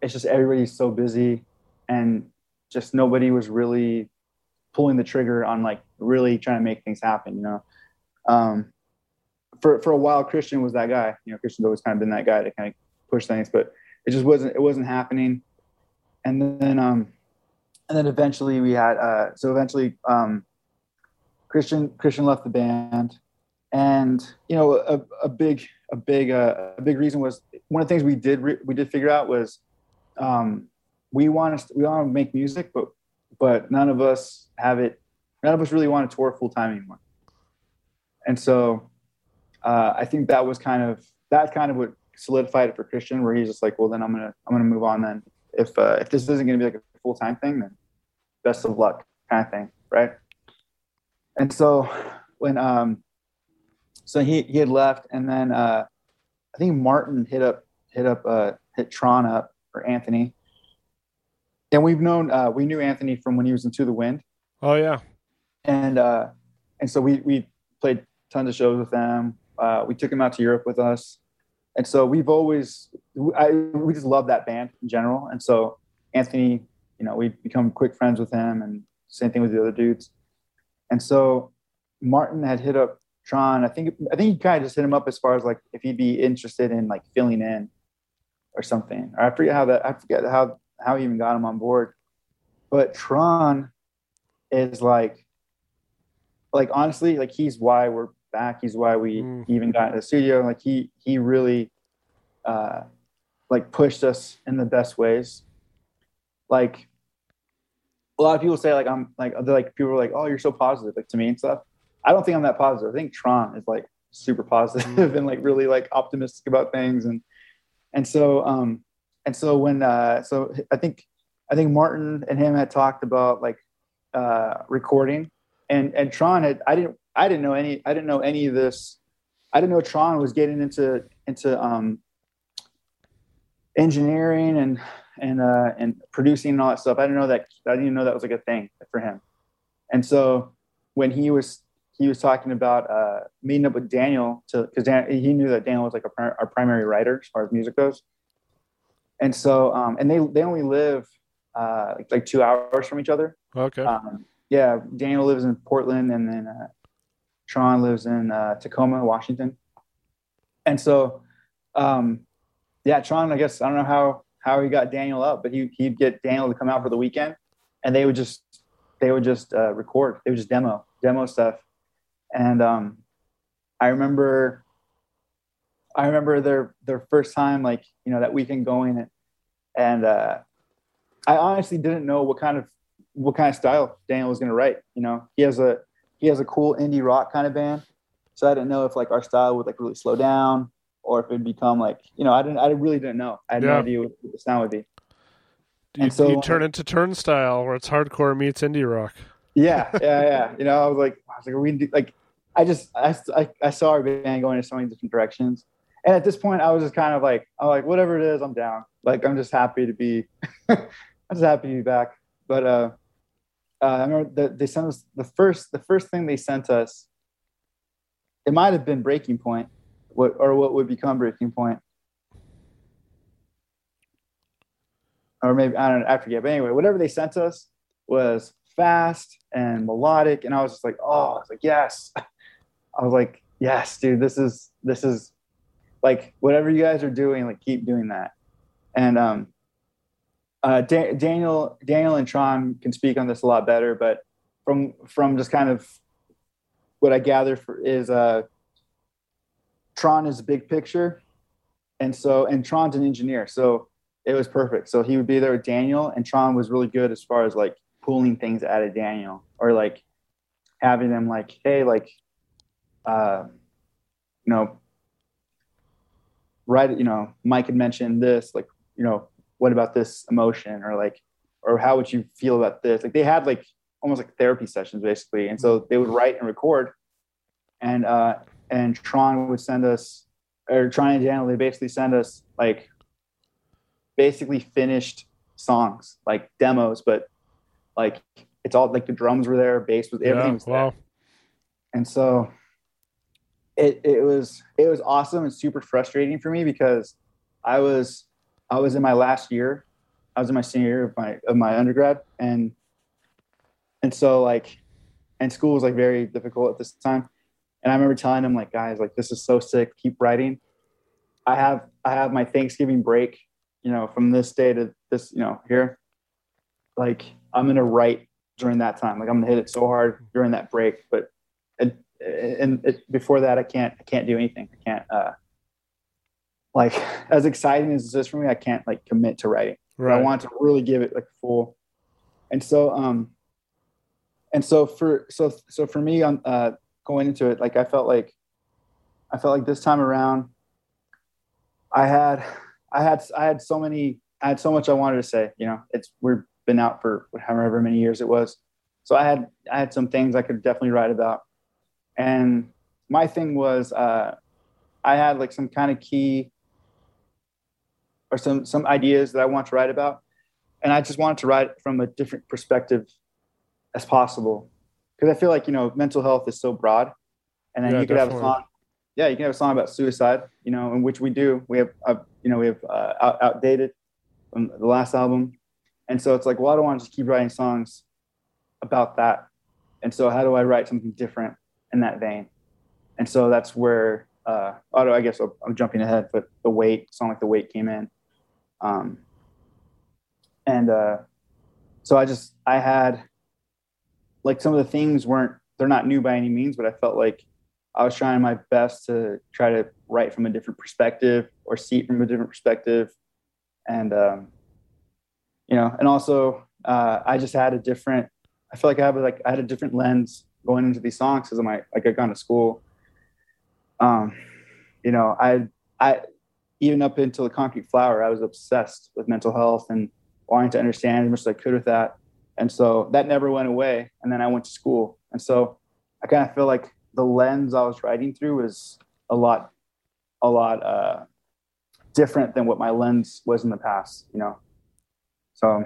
It's just everybody's so busy and just nobody was really pulling the trigger on like really trying to make things happen, you know. Um, for for a while Christian was that guy. You know, Christian's always kind of been that guy to kind of push things, but it just wasn't it wasn't happening. And then um and then eventually we had uh so eventually um Christian Christian left the band and you know a, a big a big uh, a big reason was one of the things we did re- we did figure out was um, we want to we want to make music but but none of us have it none of us really want to tour full time anymore and so uh, I think that was kind of that kind of what solidified it for Christian where he's just like well then I'm gonna I'm gonna move on then. If uh, if this isn't gonna be like a full time thing then best of luck kind of thing right? And so when um so he he had left and then uh i think martin hit up hit up uh hit tron up or anthony. And we've known uh we knew anthony from when he was in to the wind. Oh yeah, and uh and so we we played tons of shows with them uh we took him out to europe with us. And so we've always I, we just love that band in general. And so anthony you know we've become quick friends with him and same thing with the other dudes. And so martin had hit up tron. I think i think he kind of just hit him up as far as like if he'd be interested in like filling in or something. Or i forget how that i forget how how he even got him on board. But tron is like like honestly like he's why we're back. He's why we Mm. even got in the studio. Like he he really uh like pushed us in the best ways. Like a lot of people say like i'm like they're like people are like oh you're so positive like to me and stuff. I don't think i'm that positive. I think tron is like super positive and like really like optimistic about things. And and so um and so when uh so i think i think martin and him had talked about like uh recording. And and tron had i didn't i didn't know any i didn't know any of this. I didn't know tron was getting into into um engineering and and uh and producing and all that stuff. I didn't know that i didn't even know that was like a thing for him. And so when he was he was talking about uh meeting up with daniel to because Dan, he knew that daniel was like a, our primary writer as far as music goes. And so um and they they only live uh like, like two hours from each other. Okay, um, yeah, Daniel lives in Portland, and then uh, Tron lives in uh, Tacoma, Washington. And so, um, yeah, Tron. I guess I don't know how how he got Daniel up, but he he'd get Daniel to come out for the weekend, and they would just they would just uh, record. They would just demo demo stuff. And um, I remember, I remember their their first time, like you know, that weekend going, and and uh, I honestly didn't know what kind of what kind of style Daniel was going to write. You know, he has a he has a cool indie rock kind of band, so I didn't know if like our style would like really slow down or if it'd become like you know I didn't I really didn't know. I had no Yeah. idea what the sound would be. you, and so- you turn into Turnstile, where it's hardcore meets indie rock. Yeah, yeah, yeah. You know, I was like, I was like, are we do, like, I just I, I I saw our band going in so many different directions, and at this point, I was just kind of like, I'm like, whatever it is, I'm down. Like, I'm just happy to be, I'm just happy to be back. But uh, uh, I remember that they sent us the first the first thing they sent us. It might have been Breaking Point, what or what would become Breaking Point, or maybe I don't know, I forget. But anyway, whatever they sent us was fast and melodic, and I was just like, oh, I was like, yes. I was like, yes, dude, this is this is like whatever you guys are doing, like keep doing that. And um, uh, Da- Daniel, Daniel and Tron can speak on this a lot better, but from from just kind of what I gather for, is uh, Tron is a big picture, and so and Tron's an engineer, so it was perfect. So he would be there with Daniel, and Tron was really good as far as like pulling things out of Daniel or like having them like, hey, like, uh, you know, right, you know, Mike had mentioned this, like, you know, what about this emotion? Or like, or how would you feel about this? Like they had like almost like therapy sessions basically, and so they would write and record, and uh, and Tron would send us, or Tron and Daniel, they basically send us like basically finished songs, like demos, but like it's all like the drums were there, bass was everything Yeah, was there. And so it it was it was awesome and super frustrating for me because I was I was in my last year. I was in my senior year of my of my undergrad and and so like and school was like very difficult at this time. And I remember telling them like guys like this is so sick, keep writing. I have I have my Thanksgiving break, you know, from this day to this, you know, here. Like I'm gonna write during that time. Like I'm gonna hit it so hard during that break. But and and it, before that, I can't I can't do anything. I can't uh like as exciting as this is for me. I can't like commit to writing. But I want to really give it like full. And so um and so for so so for me on uh going into it, like I felt like I felt like this time around I had I had I had so many I had so much I wanted to say, you know. It's we've been out for however many years it was. So I had I had some things I could definitely write about. And my thing was uh I had like some kind of key or some some ideas that I want to write about, and I just wanted to write from a different perspective as possible. Because I feel like you know mental health is so broad, and then Yeah, you could have a song, yeah, you can have a song about suicide, you know, in which we do. We have, uh, you know, we have uh, out, outdated from the last album, and so it's like, well, I don't want to just keep writing songs about that, and so how do I write something different in that vein? And so that's where uh, oh, I guess I'm jumping ahead, but the weight song like the weight came in, um, and uh, so I just I had like some of the things weren't they're not new by any means, but I felt like I was trying my best to try to write from a different perspective or see it from a different perspective, and um, you know, and also uh, I just had a different. I feel like I have like I had a different lens going into these songs because of my like I'd gone to school. Um, you know, I I even up until the Concrete Flower, I was obsessed with mental health and wanting to understand as much as I could with that. And so that never went away. And then I went to school. And so I kind of feel like the lens I was writing through was a lot, a lot uh, different than what my lens was in the past, you know? So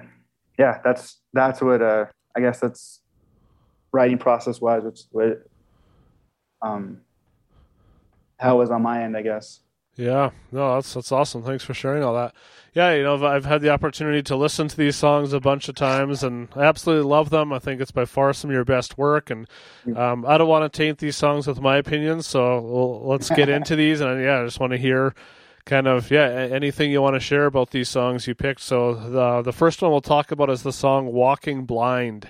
yeah, that's, that's what, uh, I guess that's writing process wise, which what, um, how it was on my end, I guess. Yeah, no, that's that's awesome. Thanks for sharing all that. Yeah, you know, I've had the opportunity to listen to these songs a bunch of times, and I absolutely love them. I think it's by far some of your best work, and um, I don't want to taint these songs with my opinions. So we'll, let's get into these, and yeah, I just want to hear kind of yeah anything you want to share about these songs you picked. So the the first one we'll talk about is the song "Walking Blind."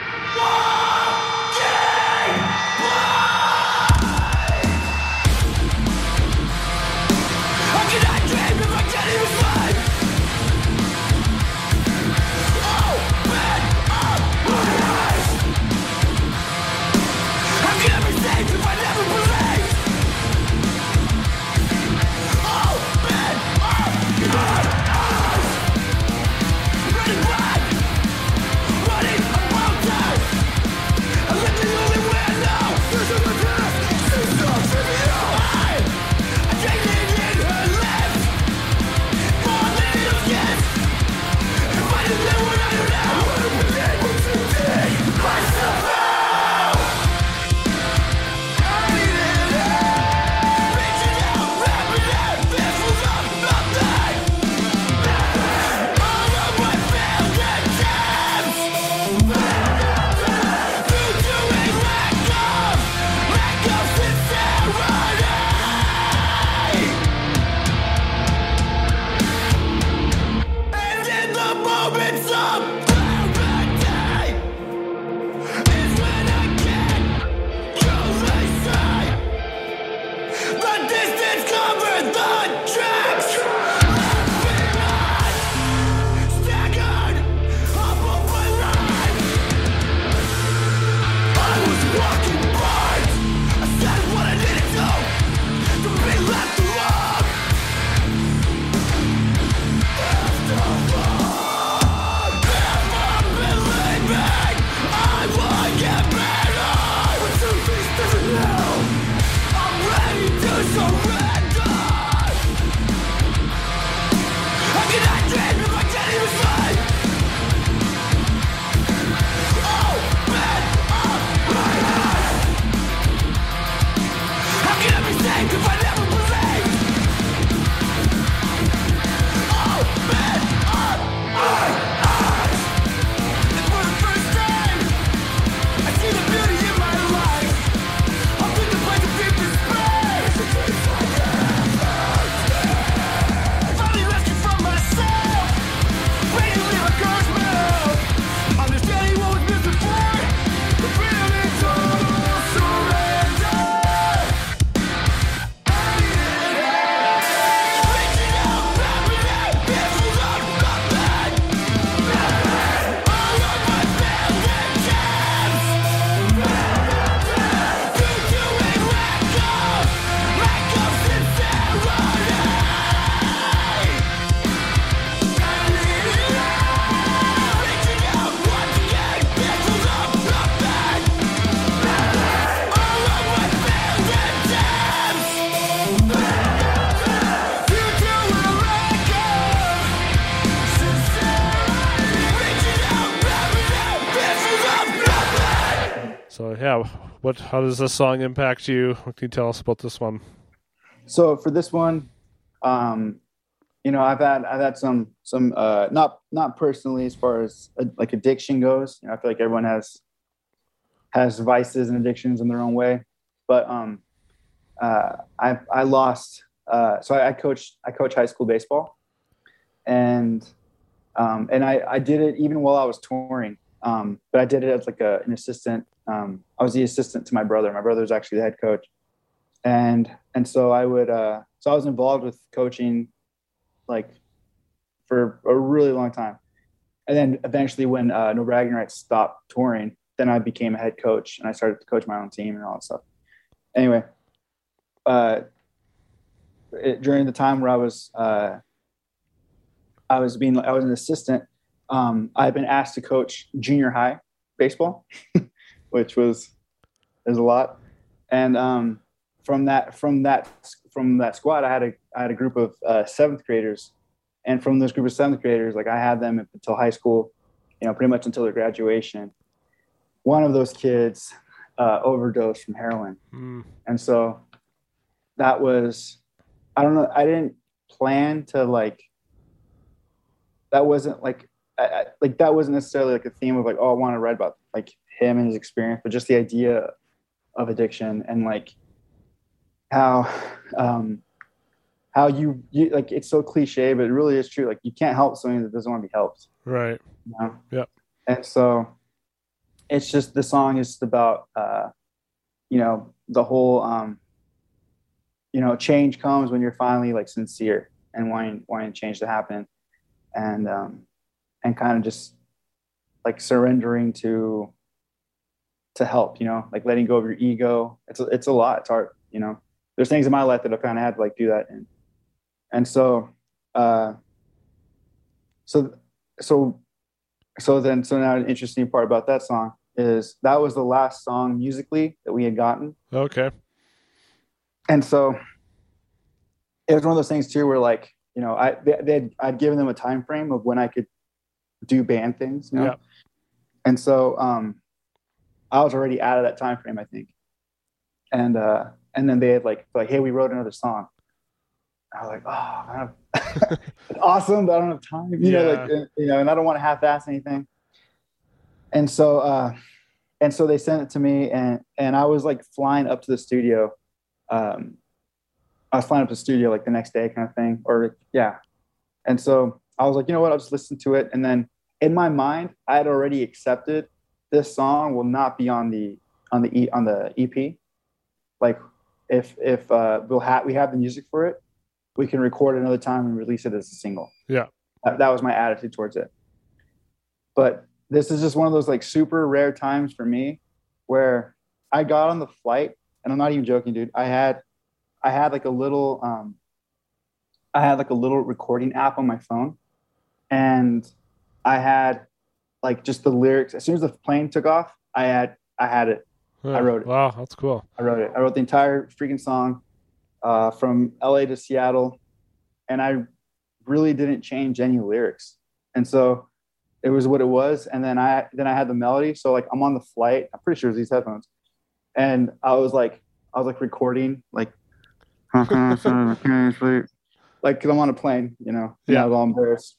What? How does this song impact you? What can you tell us about this one? So for this one, um, you know, I've had I've had some some uh, not not personally as far as uh, like addiction goes. You know, I feel like everyone has has vices and addictions in their own way, but um, uh, I I lost. Uh, so I, I I coach high school baseball, and um, and I I did it even while I was touring. Um, but I did it as like a, an assistant. Um, I was the assistant to my brother. My brother was actually the head coach and and so I would uh, so I was involved with coaching like for a really long time, and then eventually when uh, No Bragging Rights stopped touring, then I became a head coach and I started to coach my own team and all that stuff. Anyway, uh, it, during the time where I was uh, I was being I was an assistant, um, I had been asked to coach junior high baseball, which was is a lot, and um, from that from that from that squad, I had a I had a group of uh, seventh graders, and from this group of seventh graders, like I had them up until high school, you know, pretty much until their graduation. One of those kids uh, overdosed from heroin, Mm, and so that was I don't know I didn't plan to like that wasn't like I, I, like that wasn't necessarily like a theme of like oh I want to write about like him and his experience, but just the idea of addiction and like how um how you, you like it's so cliche but it really is true like you can't help somebody that doesn't want to be helped right. you know? Yep. and so it's just the song is just about uh you know the whole um you know change comes when you're finally like sincere and wanting wanting change to happen and um and kind of just like surrendering to to help you know like letting go of your ego. It's a, it's a lot. It's hard you know. There's things in my life that i've kind of had to like do that and and so uh so so so then so now an interesting part about that song is that was the last song musically that we had gotten. Okay. and so it was one of those things too where like you know i they, they had, i'd given them a time frame of when i could do band things you know? Yeah. and so um i was already out of that time frame i think. And uh and then they had like like hey we wrote another song. I was like oh I don't, it's awesome but i don't have time you know like Yeah. uh, you know and i don't want to half-ass anything. And so uh and so they sent it to me and and i was like flying up to the studio um i was flying up to the studio like the next day kind of thing or yeah. And so i was like you know what? I'll just listen to it and then in my mind i had already accepted this song will not be on the on the e on the ep like if if uh we'll have we have the music for it we can record another time and release it as a single Yeah. that, that was my attitude towards it but this is just one of those like super rare times for me where I got on the flight and I'm not even joking, dude. I had I had like a little um I had like a little recording app on my phone and I had like just the lyrics as soon as the plane took off, I had I had it. Yeah. wrote it. Wow, that's cool. I wrote it. I wrote the entire freaking song. uh, from LA to Seattle, and I really didn't change any lyrics, and so it was what it was. And then I then I had the melody, so like I'm on the flight. I'm pretty sure it's these headphones, and I was like I was like recording like. like, cause I'm on a plane, you know. Yeah. Yeah. I was all embarrassed.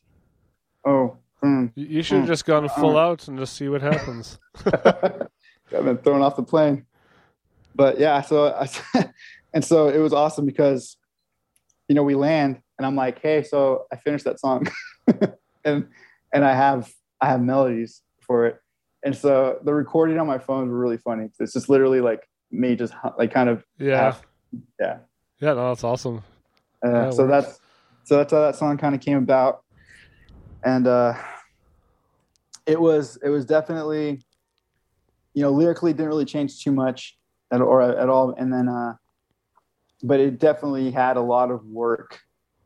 Oh, hmm. You- should have Mm. just gone full out and just see what happens. I've been thrown off the plane. But yeah, so I, and so it was awesome because, you know, we land and I'm like, hey, so I finished that song, and and I have I have melodies for it, and so the recording on my phone was really funny. It's just literally like me just like kind of Yeah. half- yeah. Yeah, no, that's awesome. Uh, it so works. that's so that's how that song kind of came about, and uh, it was it was definitely, you know, lyrically didn't really change too much at or at all, and then, uh, but it definitely had a lot of work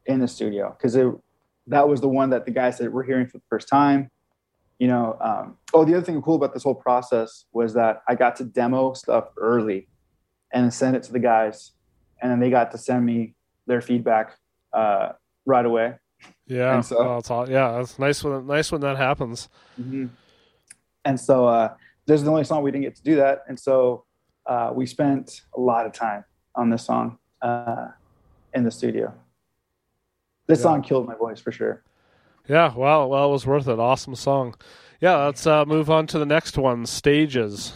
in the studio because it that was the one that the guys that were hearing for the first time. You know, um, oh, the other thing cool about this whole process was that I got to demo stuff early, and send it to the guys, and then they got to send me their feedback uh, right away. Yeah, And so- oh, it's all, yeah, it's nice when nice when that happens. And so uh, this is the only song we didn't get to do that, and so uh, we spent a lot of time on this song uh, in the studio. This Yeah. song killed my voice for sure. Yeah, well, well, it was worth it. Awesome song. Yeah, let's uh, move on to the next one. Stages.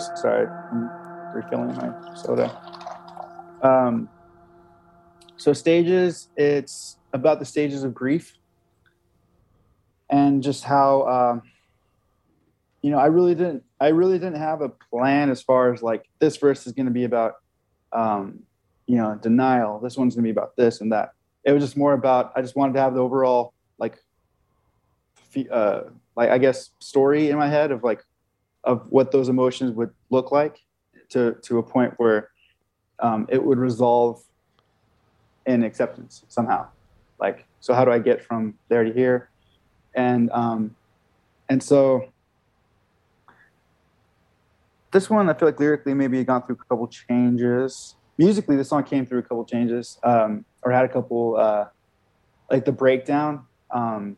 Stages. Sorry, I'm refilling my soda. Um, so stages. It's about the stages of grief, and just how um, you know. I really didn't. I really didn't have a plan as far as like this verse is going to be about, um, you know, denial. This one's going to be about this and that. It was just more about. I just wanted to have the overall like, uh, like I guess story in my head of like of what those emotions would look like to to a point where um, it would resolve in acceptance somehow. Like so how do i get from there to here? And um and so this one i feel like lyrically maybe it gone through a couple changes. Musically the song came through a couple changes. Um or had a couple uh like the breakdown. Um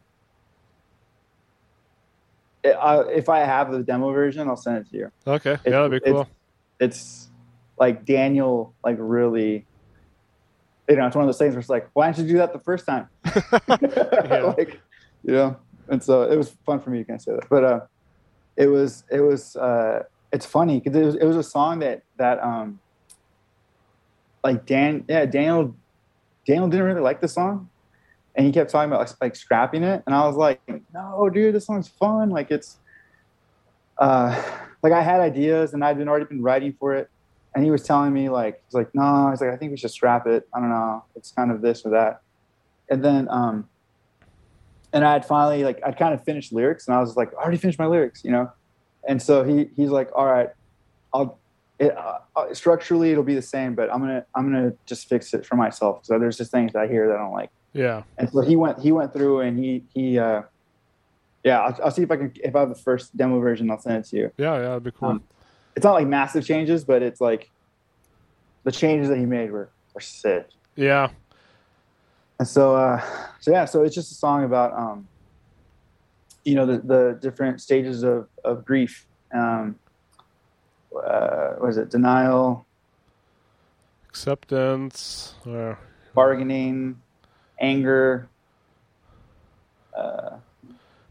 uh, if i have the demo version i'll send it to you Okay, It's- yeah, that'd be it's- cool. it's like Daniel, like really, you know, it's one of those things where it's like, why didn't you do that the first time? like, you know, and so it was fun for me. You can say that, but uh, it was, it was, uh, it's funny because it was, it was a song that that um, like Dan, yeah, Daniel, Daniel didn't really like the song, and he kept talking about like, scrapping it, and I was like, no, dude, this song's fun. Like it's, uh, like I had ideas and I'd been already been writing for it, and he was telling me like he's like no he's like I think we should scrap it. I don't know. It's kind of this or that. And then um and I had finally like I'd kind of finished lyrics and I was like I already finished my lyrics you know? And so he he's like all right I'll it, uh, uh, structurally it'll be the same but I'm gonna I'm gonna just fix it for myself. So there's just things that I hear that I don't like Yeah, and so he went he went through and he he uh yeah I'll, I'll see if I can if I have the first demo version I'll send it to you yeah, yeah, that'd be cool. Um, it's not like massive changes, but it's like the changes that he made were, were sick. yeah, And so, uh, so yeah, so it's just a song about, um, you know, the, the different stages of, of grief. Um, uh, what is it? Denial, acceptance. Or, bargaining, anger. Uh,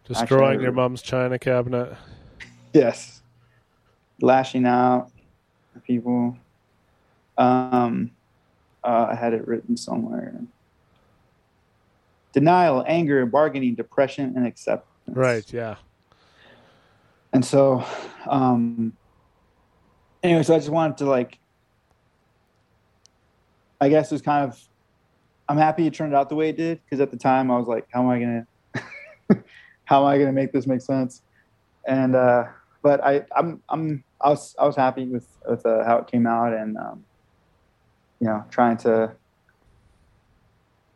destroying your mom's china cabinet. yes. Lashing out at people. Um, uh, I had it written somewhere. Denial, anger, bargaining, depression, and acceptance. Right. Yeah. And so, um, anyway, so I just wanted to like, I guess it was kind of, I'm happy it turned out the way it did because at the time I was like, how am I gonna, how am I gonna make this make sense? And uh, but I, I'm, I'm, I was, I was happy with with uh, how it came out and, um, you know, trying to,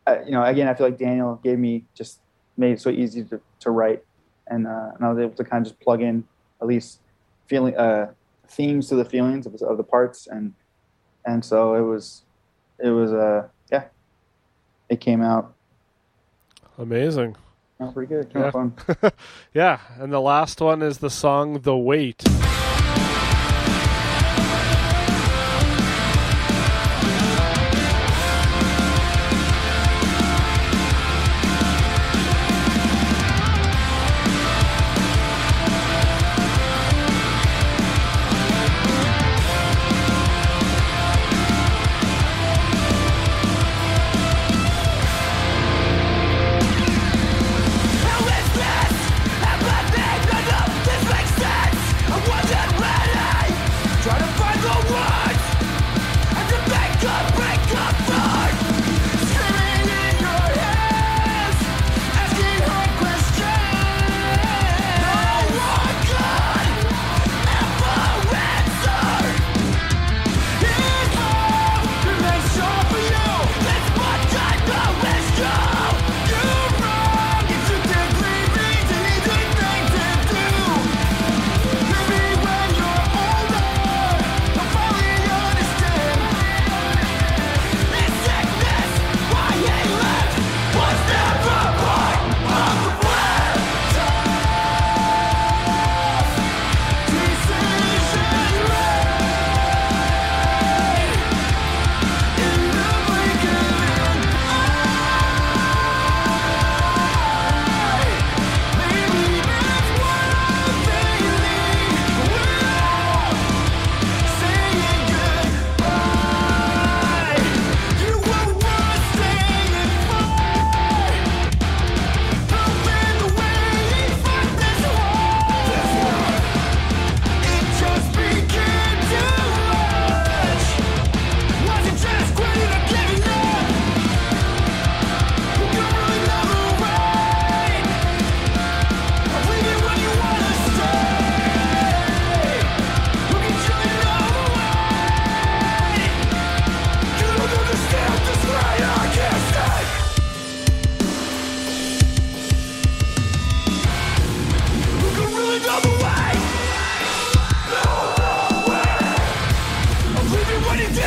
uh, you know, again, I feel like Daniel gave me just made it so easy to, to write and, uh, and I was able to kind of just plug in at least feeling uh, themes to the feelings of, of the parts, and and so it was it was uh yeah, it came out, Amazing. pretty good, out Yeah. fun. Yeah, and the last one is the song "The Wait."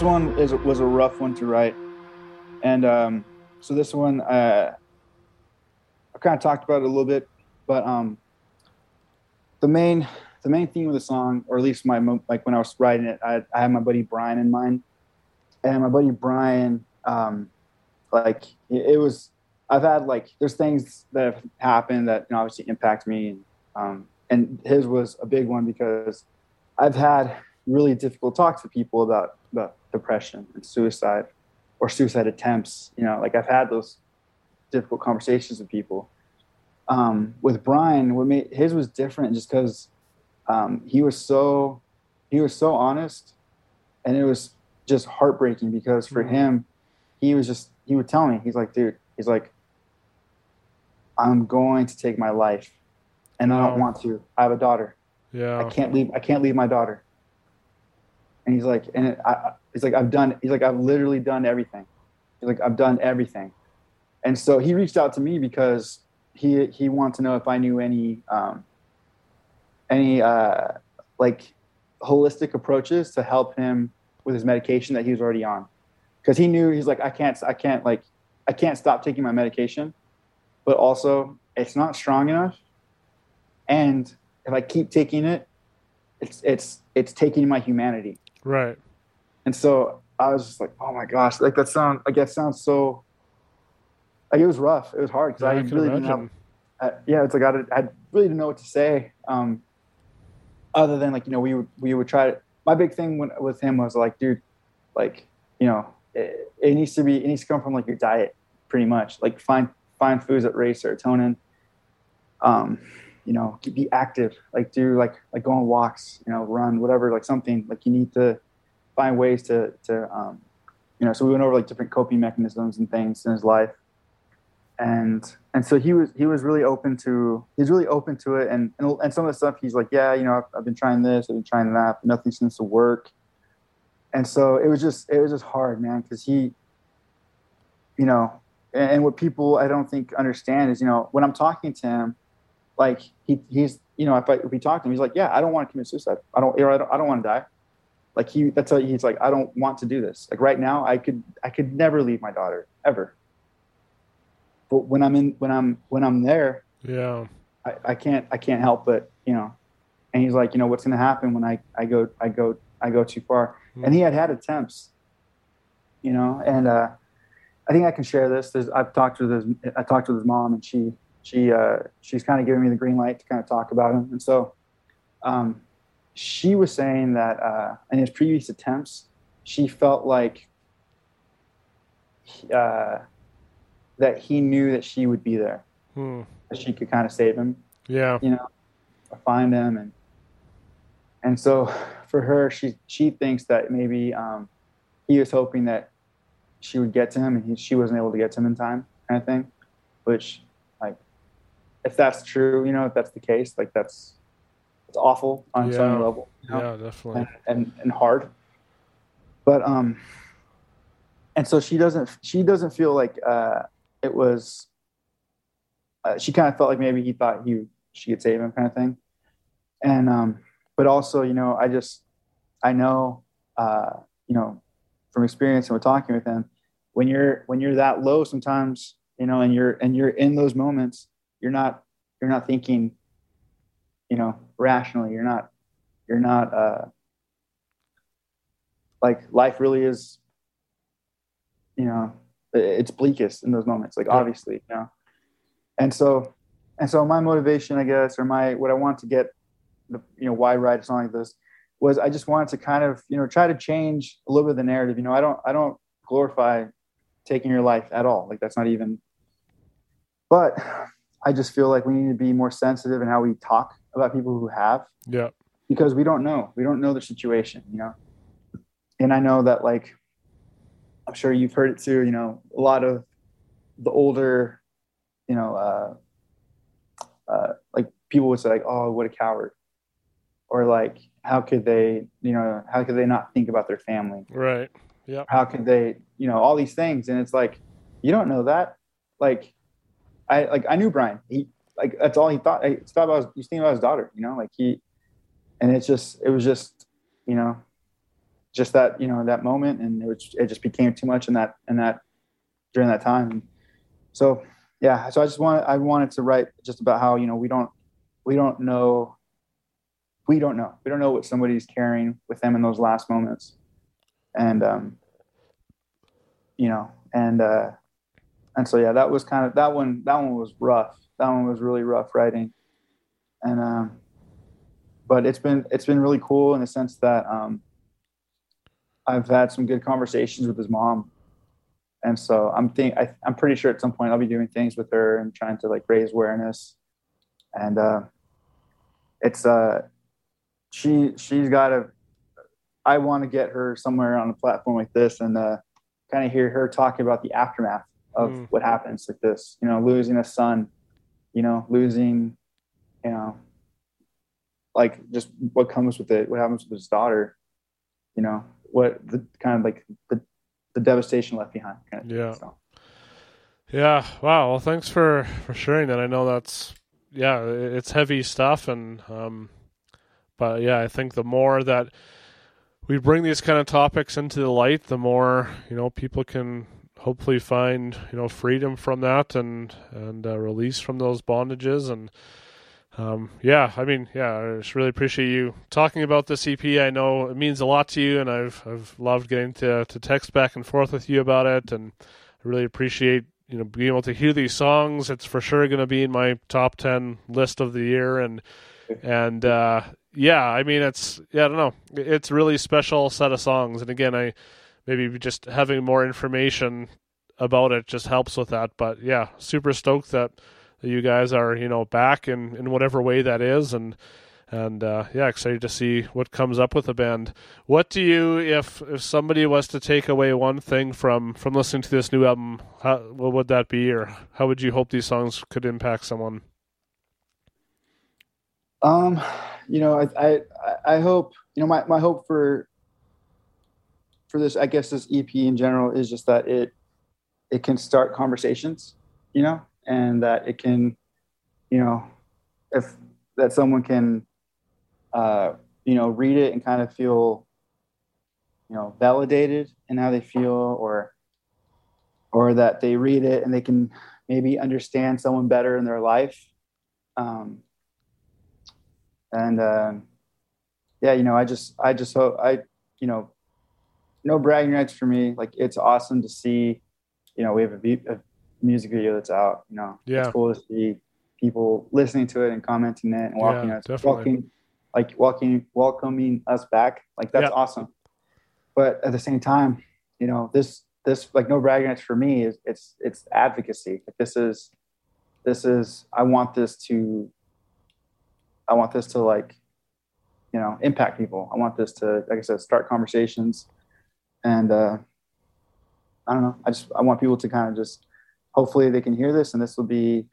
this one is was a rough one to write, and um, so this one uh, I kind of talked about it a little bit, but um, the main the main theme of the song, or at least my like when I was writing it, I, I had my buddy Brian in mind, and my buddy Brian, um, like it, it was I've had like there's things that have happened that you know, obviously impact me, and um, and his was a big one because I've had really difficult talks with people about about depression and suicide or suicide attempts. You know, like I've had those difficult conversations with people. Um, with Brian, what made his was different just because um, he was so he was so honest, and it was just heartbreaking because for Mhm. him, he was just he would tell me he's like, dude, he's like, I'm going to take my life, and I don't want to. I have a daughter. Yeah, I can't leave. I can't leave my daughter. And he's like, and it, I, he's like, I've done. He's like, I've literally done everything. He's like, I've done everything. And so he reached out to me because he he wanted to know if I knew any um, any uh, like holistic approaches to help him with his medication that he was already on. Because he knew he's like, I can't, I can't like, I can't stop taking my medication, but also it's not strong enough. And if I keep taking it, it's it's it's taking my humanity. Right. And so I was just like, oh my gosh, like that sound like that sounds so like it was rough. It was hard because Yeah, I, I really didn't have, I, yeah, it's like I, I really didn't know what to say. Um, other than like you know we would we would try to. My big thing when, with him was like, dude, like you know it, it needs to be it needs to come from like your diet, pretty much. Like find find foods that raise serotonin. Um, you know, be active. Like do like like go on walks. You know, run whatever. Like something like you need to find ways to to um, you know. So we went over like different coping mechanisms and things in his life and and so he was he was really open to he's really open to it and, and and some of the stuff he's like yeah you know I've, I've been trying this I've been trying that but nothing seems to work and so it was just it was just hard man because he you know and, and what people I don't think understand is you know when I'm talking to him like he he's you know if I if we talk to him he's like yeah I don't want to commit suicide I don't or I don't, I don't want to die like he that's how he's like I don't want to do this like right now I could I could never leave my daughter ever but when I'm in when I'm when I'm there, Yeah. I, I can't I can't help but you know. And he's like, you know, what's going to happen when I I go I go I go too far? And he had had attempts, you know, and uh, I think I can share this. There's, I've talked with his I talked with his mom, and she she uh, she's kind of giving me the green light to kind of talk about him. And so, um, she was saying that uh, in his previous attempts, she felt like uh, that he knew that she would be there, Hmm. that she could kind of save him, Yeah. you know, find him, and and so for her, she she thinks that maybe um, he was hoping that she would get to him, and he, she wasn't able to get to him in time, kind of thing. Which, if that's true, you know, if that's the case, like that's it's awful on some Yeah. level, you know? Yeah, definitely. and, and and hard. But um, and so she doesn't she doesn't feel like uh it was. Uh, she kind of felt like maybe he thought he she could save him, kind of thing. And um, but also you know I just I know uh you know from experience and with talking with him when you're when you're that low sometimes you know and you're and you're in those moments you're not you're not thinking you know, rationally. You're not, you're not, uh, like life really is, you know, it's bleakest in those moments, like Yeah. obviously, you know. And so, and so my motivation, I guess, or my, what I want to get, the, you know, why write a song like this was I just wanted to kind of, you know, try to change a little bit of the narrative. You know, I don't, I don't glorify taking your life at all. Like that's not even, but I just feel like we need to be more sensitive in how we talk about people who have Yeah. because we don't know. We don't know the situation, you know. And I know that like I'm sure you've heard it too, you know, a lot of the older, you know, uh uh like people would say like, oh, what a coward. Or like, how could they, you know, how could they not think about their family? Right. Yeah. How could they you know all these things and it's like you don't know that like i like i knew brian. He like that's all he thought. He thought about he's thinking about his daughter you know like he and it's just it was just you know just that you know that moment and it was it just became too much in that in that during that time. So yeah so i just wanted i wanted to write just about how you know we don't we don't know we don't know. We don't know what somebody's carrying with them in those last moments. And um you know and uh and so yeah that was kind of that one that one was rough. That one was really rough writing. And um but it's been it's been really cool in the sense that um i've had some good conversations with his mom. And so i'm think I, i'm pretty sure at some point i'll be doing things with her and trying to like raise awareness. And uh it's uh she she's got a I want to get her somewhere on a platform like this and uh, kind of hear her talking about the aftermath of Mm. what happens like this. You know, losing a son, you know, losing, you know, like just what comes with it, what happens with his daughter, you know, what the kind of like the, the devastation left behind. Kind of thing. Yeah. So, Yeah. Wow. Well, thanks for for sharing that. I know that's yeah, it's heavy stuff, and um, but yeah, I think the more that we bring these kind of topics into the light, the more you know people can hopefully find you know freedom from that and and uh, release from those bondages and. Um, yeah, I mean, yeah, I just really appreciate you talking about this EP. I know it means a lot to you, and I've I've loved getting to to text back and forth with you about it, and I really appreciate you know being able to hear these songs. It's for sure going to be in my top ten list of the year, and and uh, yeah, I mean it's yeah, I don't know, it's really special set of songs. And again, I maybe just having more information about it just helps with that. But yeah, super stoked that, you guys are you know back in in whatever way that is, and and uh, yeah, excited to see what comes up with the band. What do you, if if somebody was to take away one thing from from listening to this new album, how, what would that be, or how would you hope these songs could impact someone? Um, you know, I, I, I hope, you know, my, my hope for, for this, I guess this EP in general is just that it, it can start conversations, you know, and that it can, you know, if that someone can, uh, you know, read it and kind of feel, you know, validated in how they feel or, or that they read it and they can maybe understand someone better in their life. Um, and um, yeah, you know, I just, I just hope, I, you know, no bragging rights for me. Like it's awesome to see, you know, we have a, a music video that's out. You know, Yeah. it's cool to see people listening to it and commenting it and walking Yeah, us, definitely. welcoming, like walking, welcoming us back. Like that's Yeah. awesome. But at the same time, you know, this, this like no bragging rights for me is it's, it's advocacy. Like this is, this is, I want this to I want this to like, you know, impact people. I want this to, like I said, start conversations. And uh, I don't know. I just I want people to kind of just hopefully they can hear this and this will be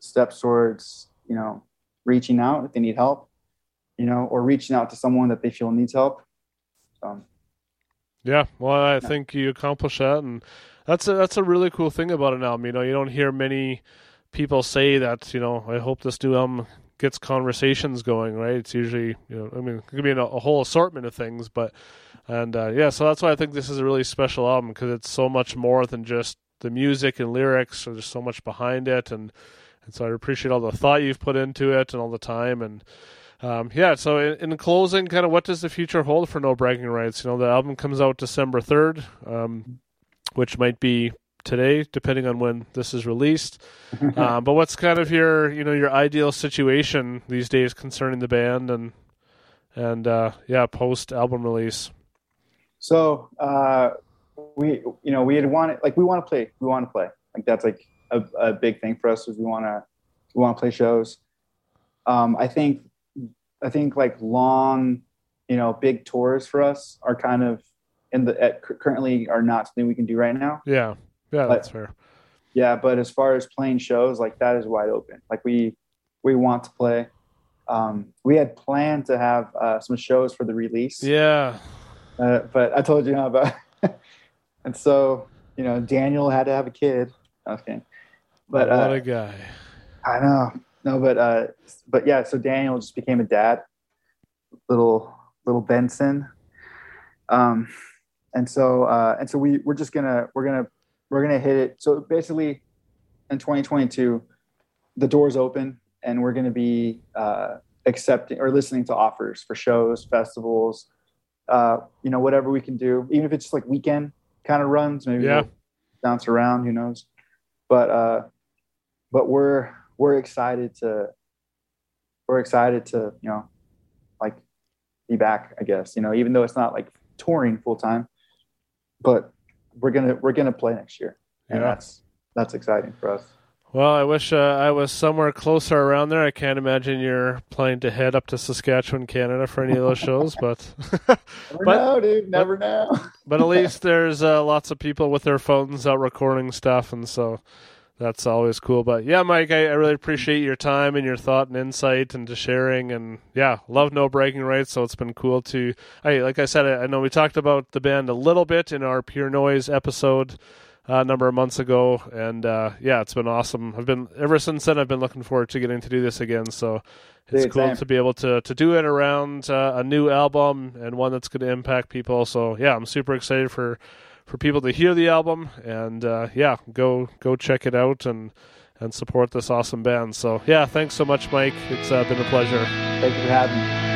steps towards, you know, reaching out if they need help, you know, or reaching out to someone that they feel needs help. So Yeah, well, I think you accomplish that, and that's a that's a really cool thing about an album. You know, you don't hear many people say that. You know, I hope this new album gets conversations going. Right? It's usually you know, I mean, it could be a, a whole assortment of things, but and uh, yeah, so that's why I think this is a really special album because it's so much more than just the music and lyrics. There's so much behind it, and and so I appreciate all the thought you've put into it and all the time and. um, yeah. So in, in closing, kind of what does the future hold for No Bragging Rights? You know, the album comes out December third, um, which might be today, depending on when this is released. um, but what's kind of your you know your ideal situation these days concerning the band and and uh, yeah, post album release? So uh, we, you know, we had wanted like we want to play. We want to play. Like that's like a, a big thing for us. Is we want to we want to play shows. Um, I think I think like long, you know, big tours for us are kind of in the at, currently are not something we can do right now. Yeah, yeah, But- that's fair. Yeah, but as far as playing shows, like that is wide open. Like we we want to play. Um, we had planned to have uh, some shows for the release. Yeah, Uh, but I told you how about. and so you know, Daniel had to have a kid. Okay, but what uh, a guy. I know no, but uh, but yeah. So Daniel just became a dad, little little Benson. Um, and so uh, and so we we're just gonna we're gonna we're gonna hit it. So basically, in 2022, the doors open, and we're gonna be uh, accepting or listening to offers for shows, festivals, uh, you know, whatever we can do, even if it's just like weekend kind of runs, maybe Yeah. we'll bounce around, who knows? But uh, but we're we're excited to we're excited to you know like be back. I guess you know, even though it's not like touring full time, but we're gonna we're gonna play next year, and Yeah. that's that's exciting for us. Well, I wish uh, I was somewhere closer around there. I can't imagine you're planning to head up to Saskatchewan, Canada for any of those shows, but Never But- know, dude. Never know. but at least there's uh, lots of people with their phones out recording stuff, and so that's always cool. But yeah, Mike, I, I really appreciate your time and your thought and insight and to sharing. And yeah, love No Bragging Rights. So it's been cool to. I like I said, I, I know we talked about the band a little bit in our Pure Noise episode. Uh, a number of months ago, and uh, yeah, it's been awesome. I've been ever since then. I've been looking forward to getting to do this again. So it's Dude, cool same. to be able to to do it around uh, a new album and one that's going to impact people. So yeah, I'm super excited for for people to hear the album and uh, yeah, go go check it out and and support this awesome band. So yeah, thanks so much, Mike. It's uh, been a pleasure. Thank you for having me.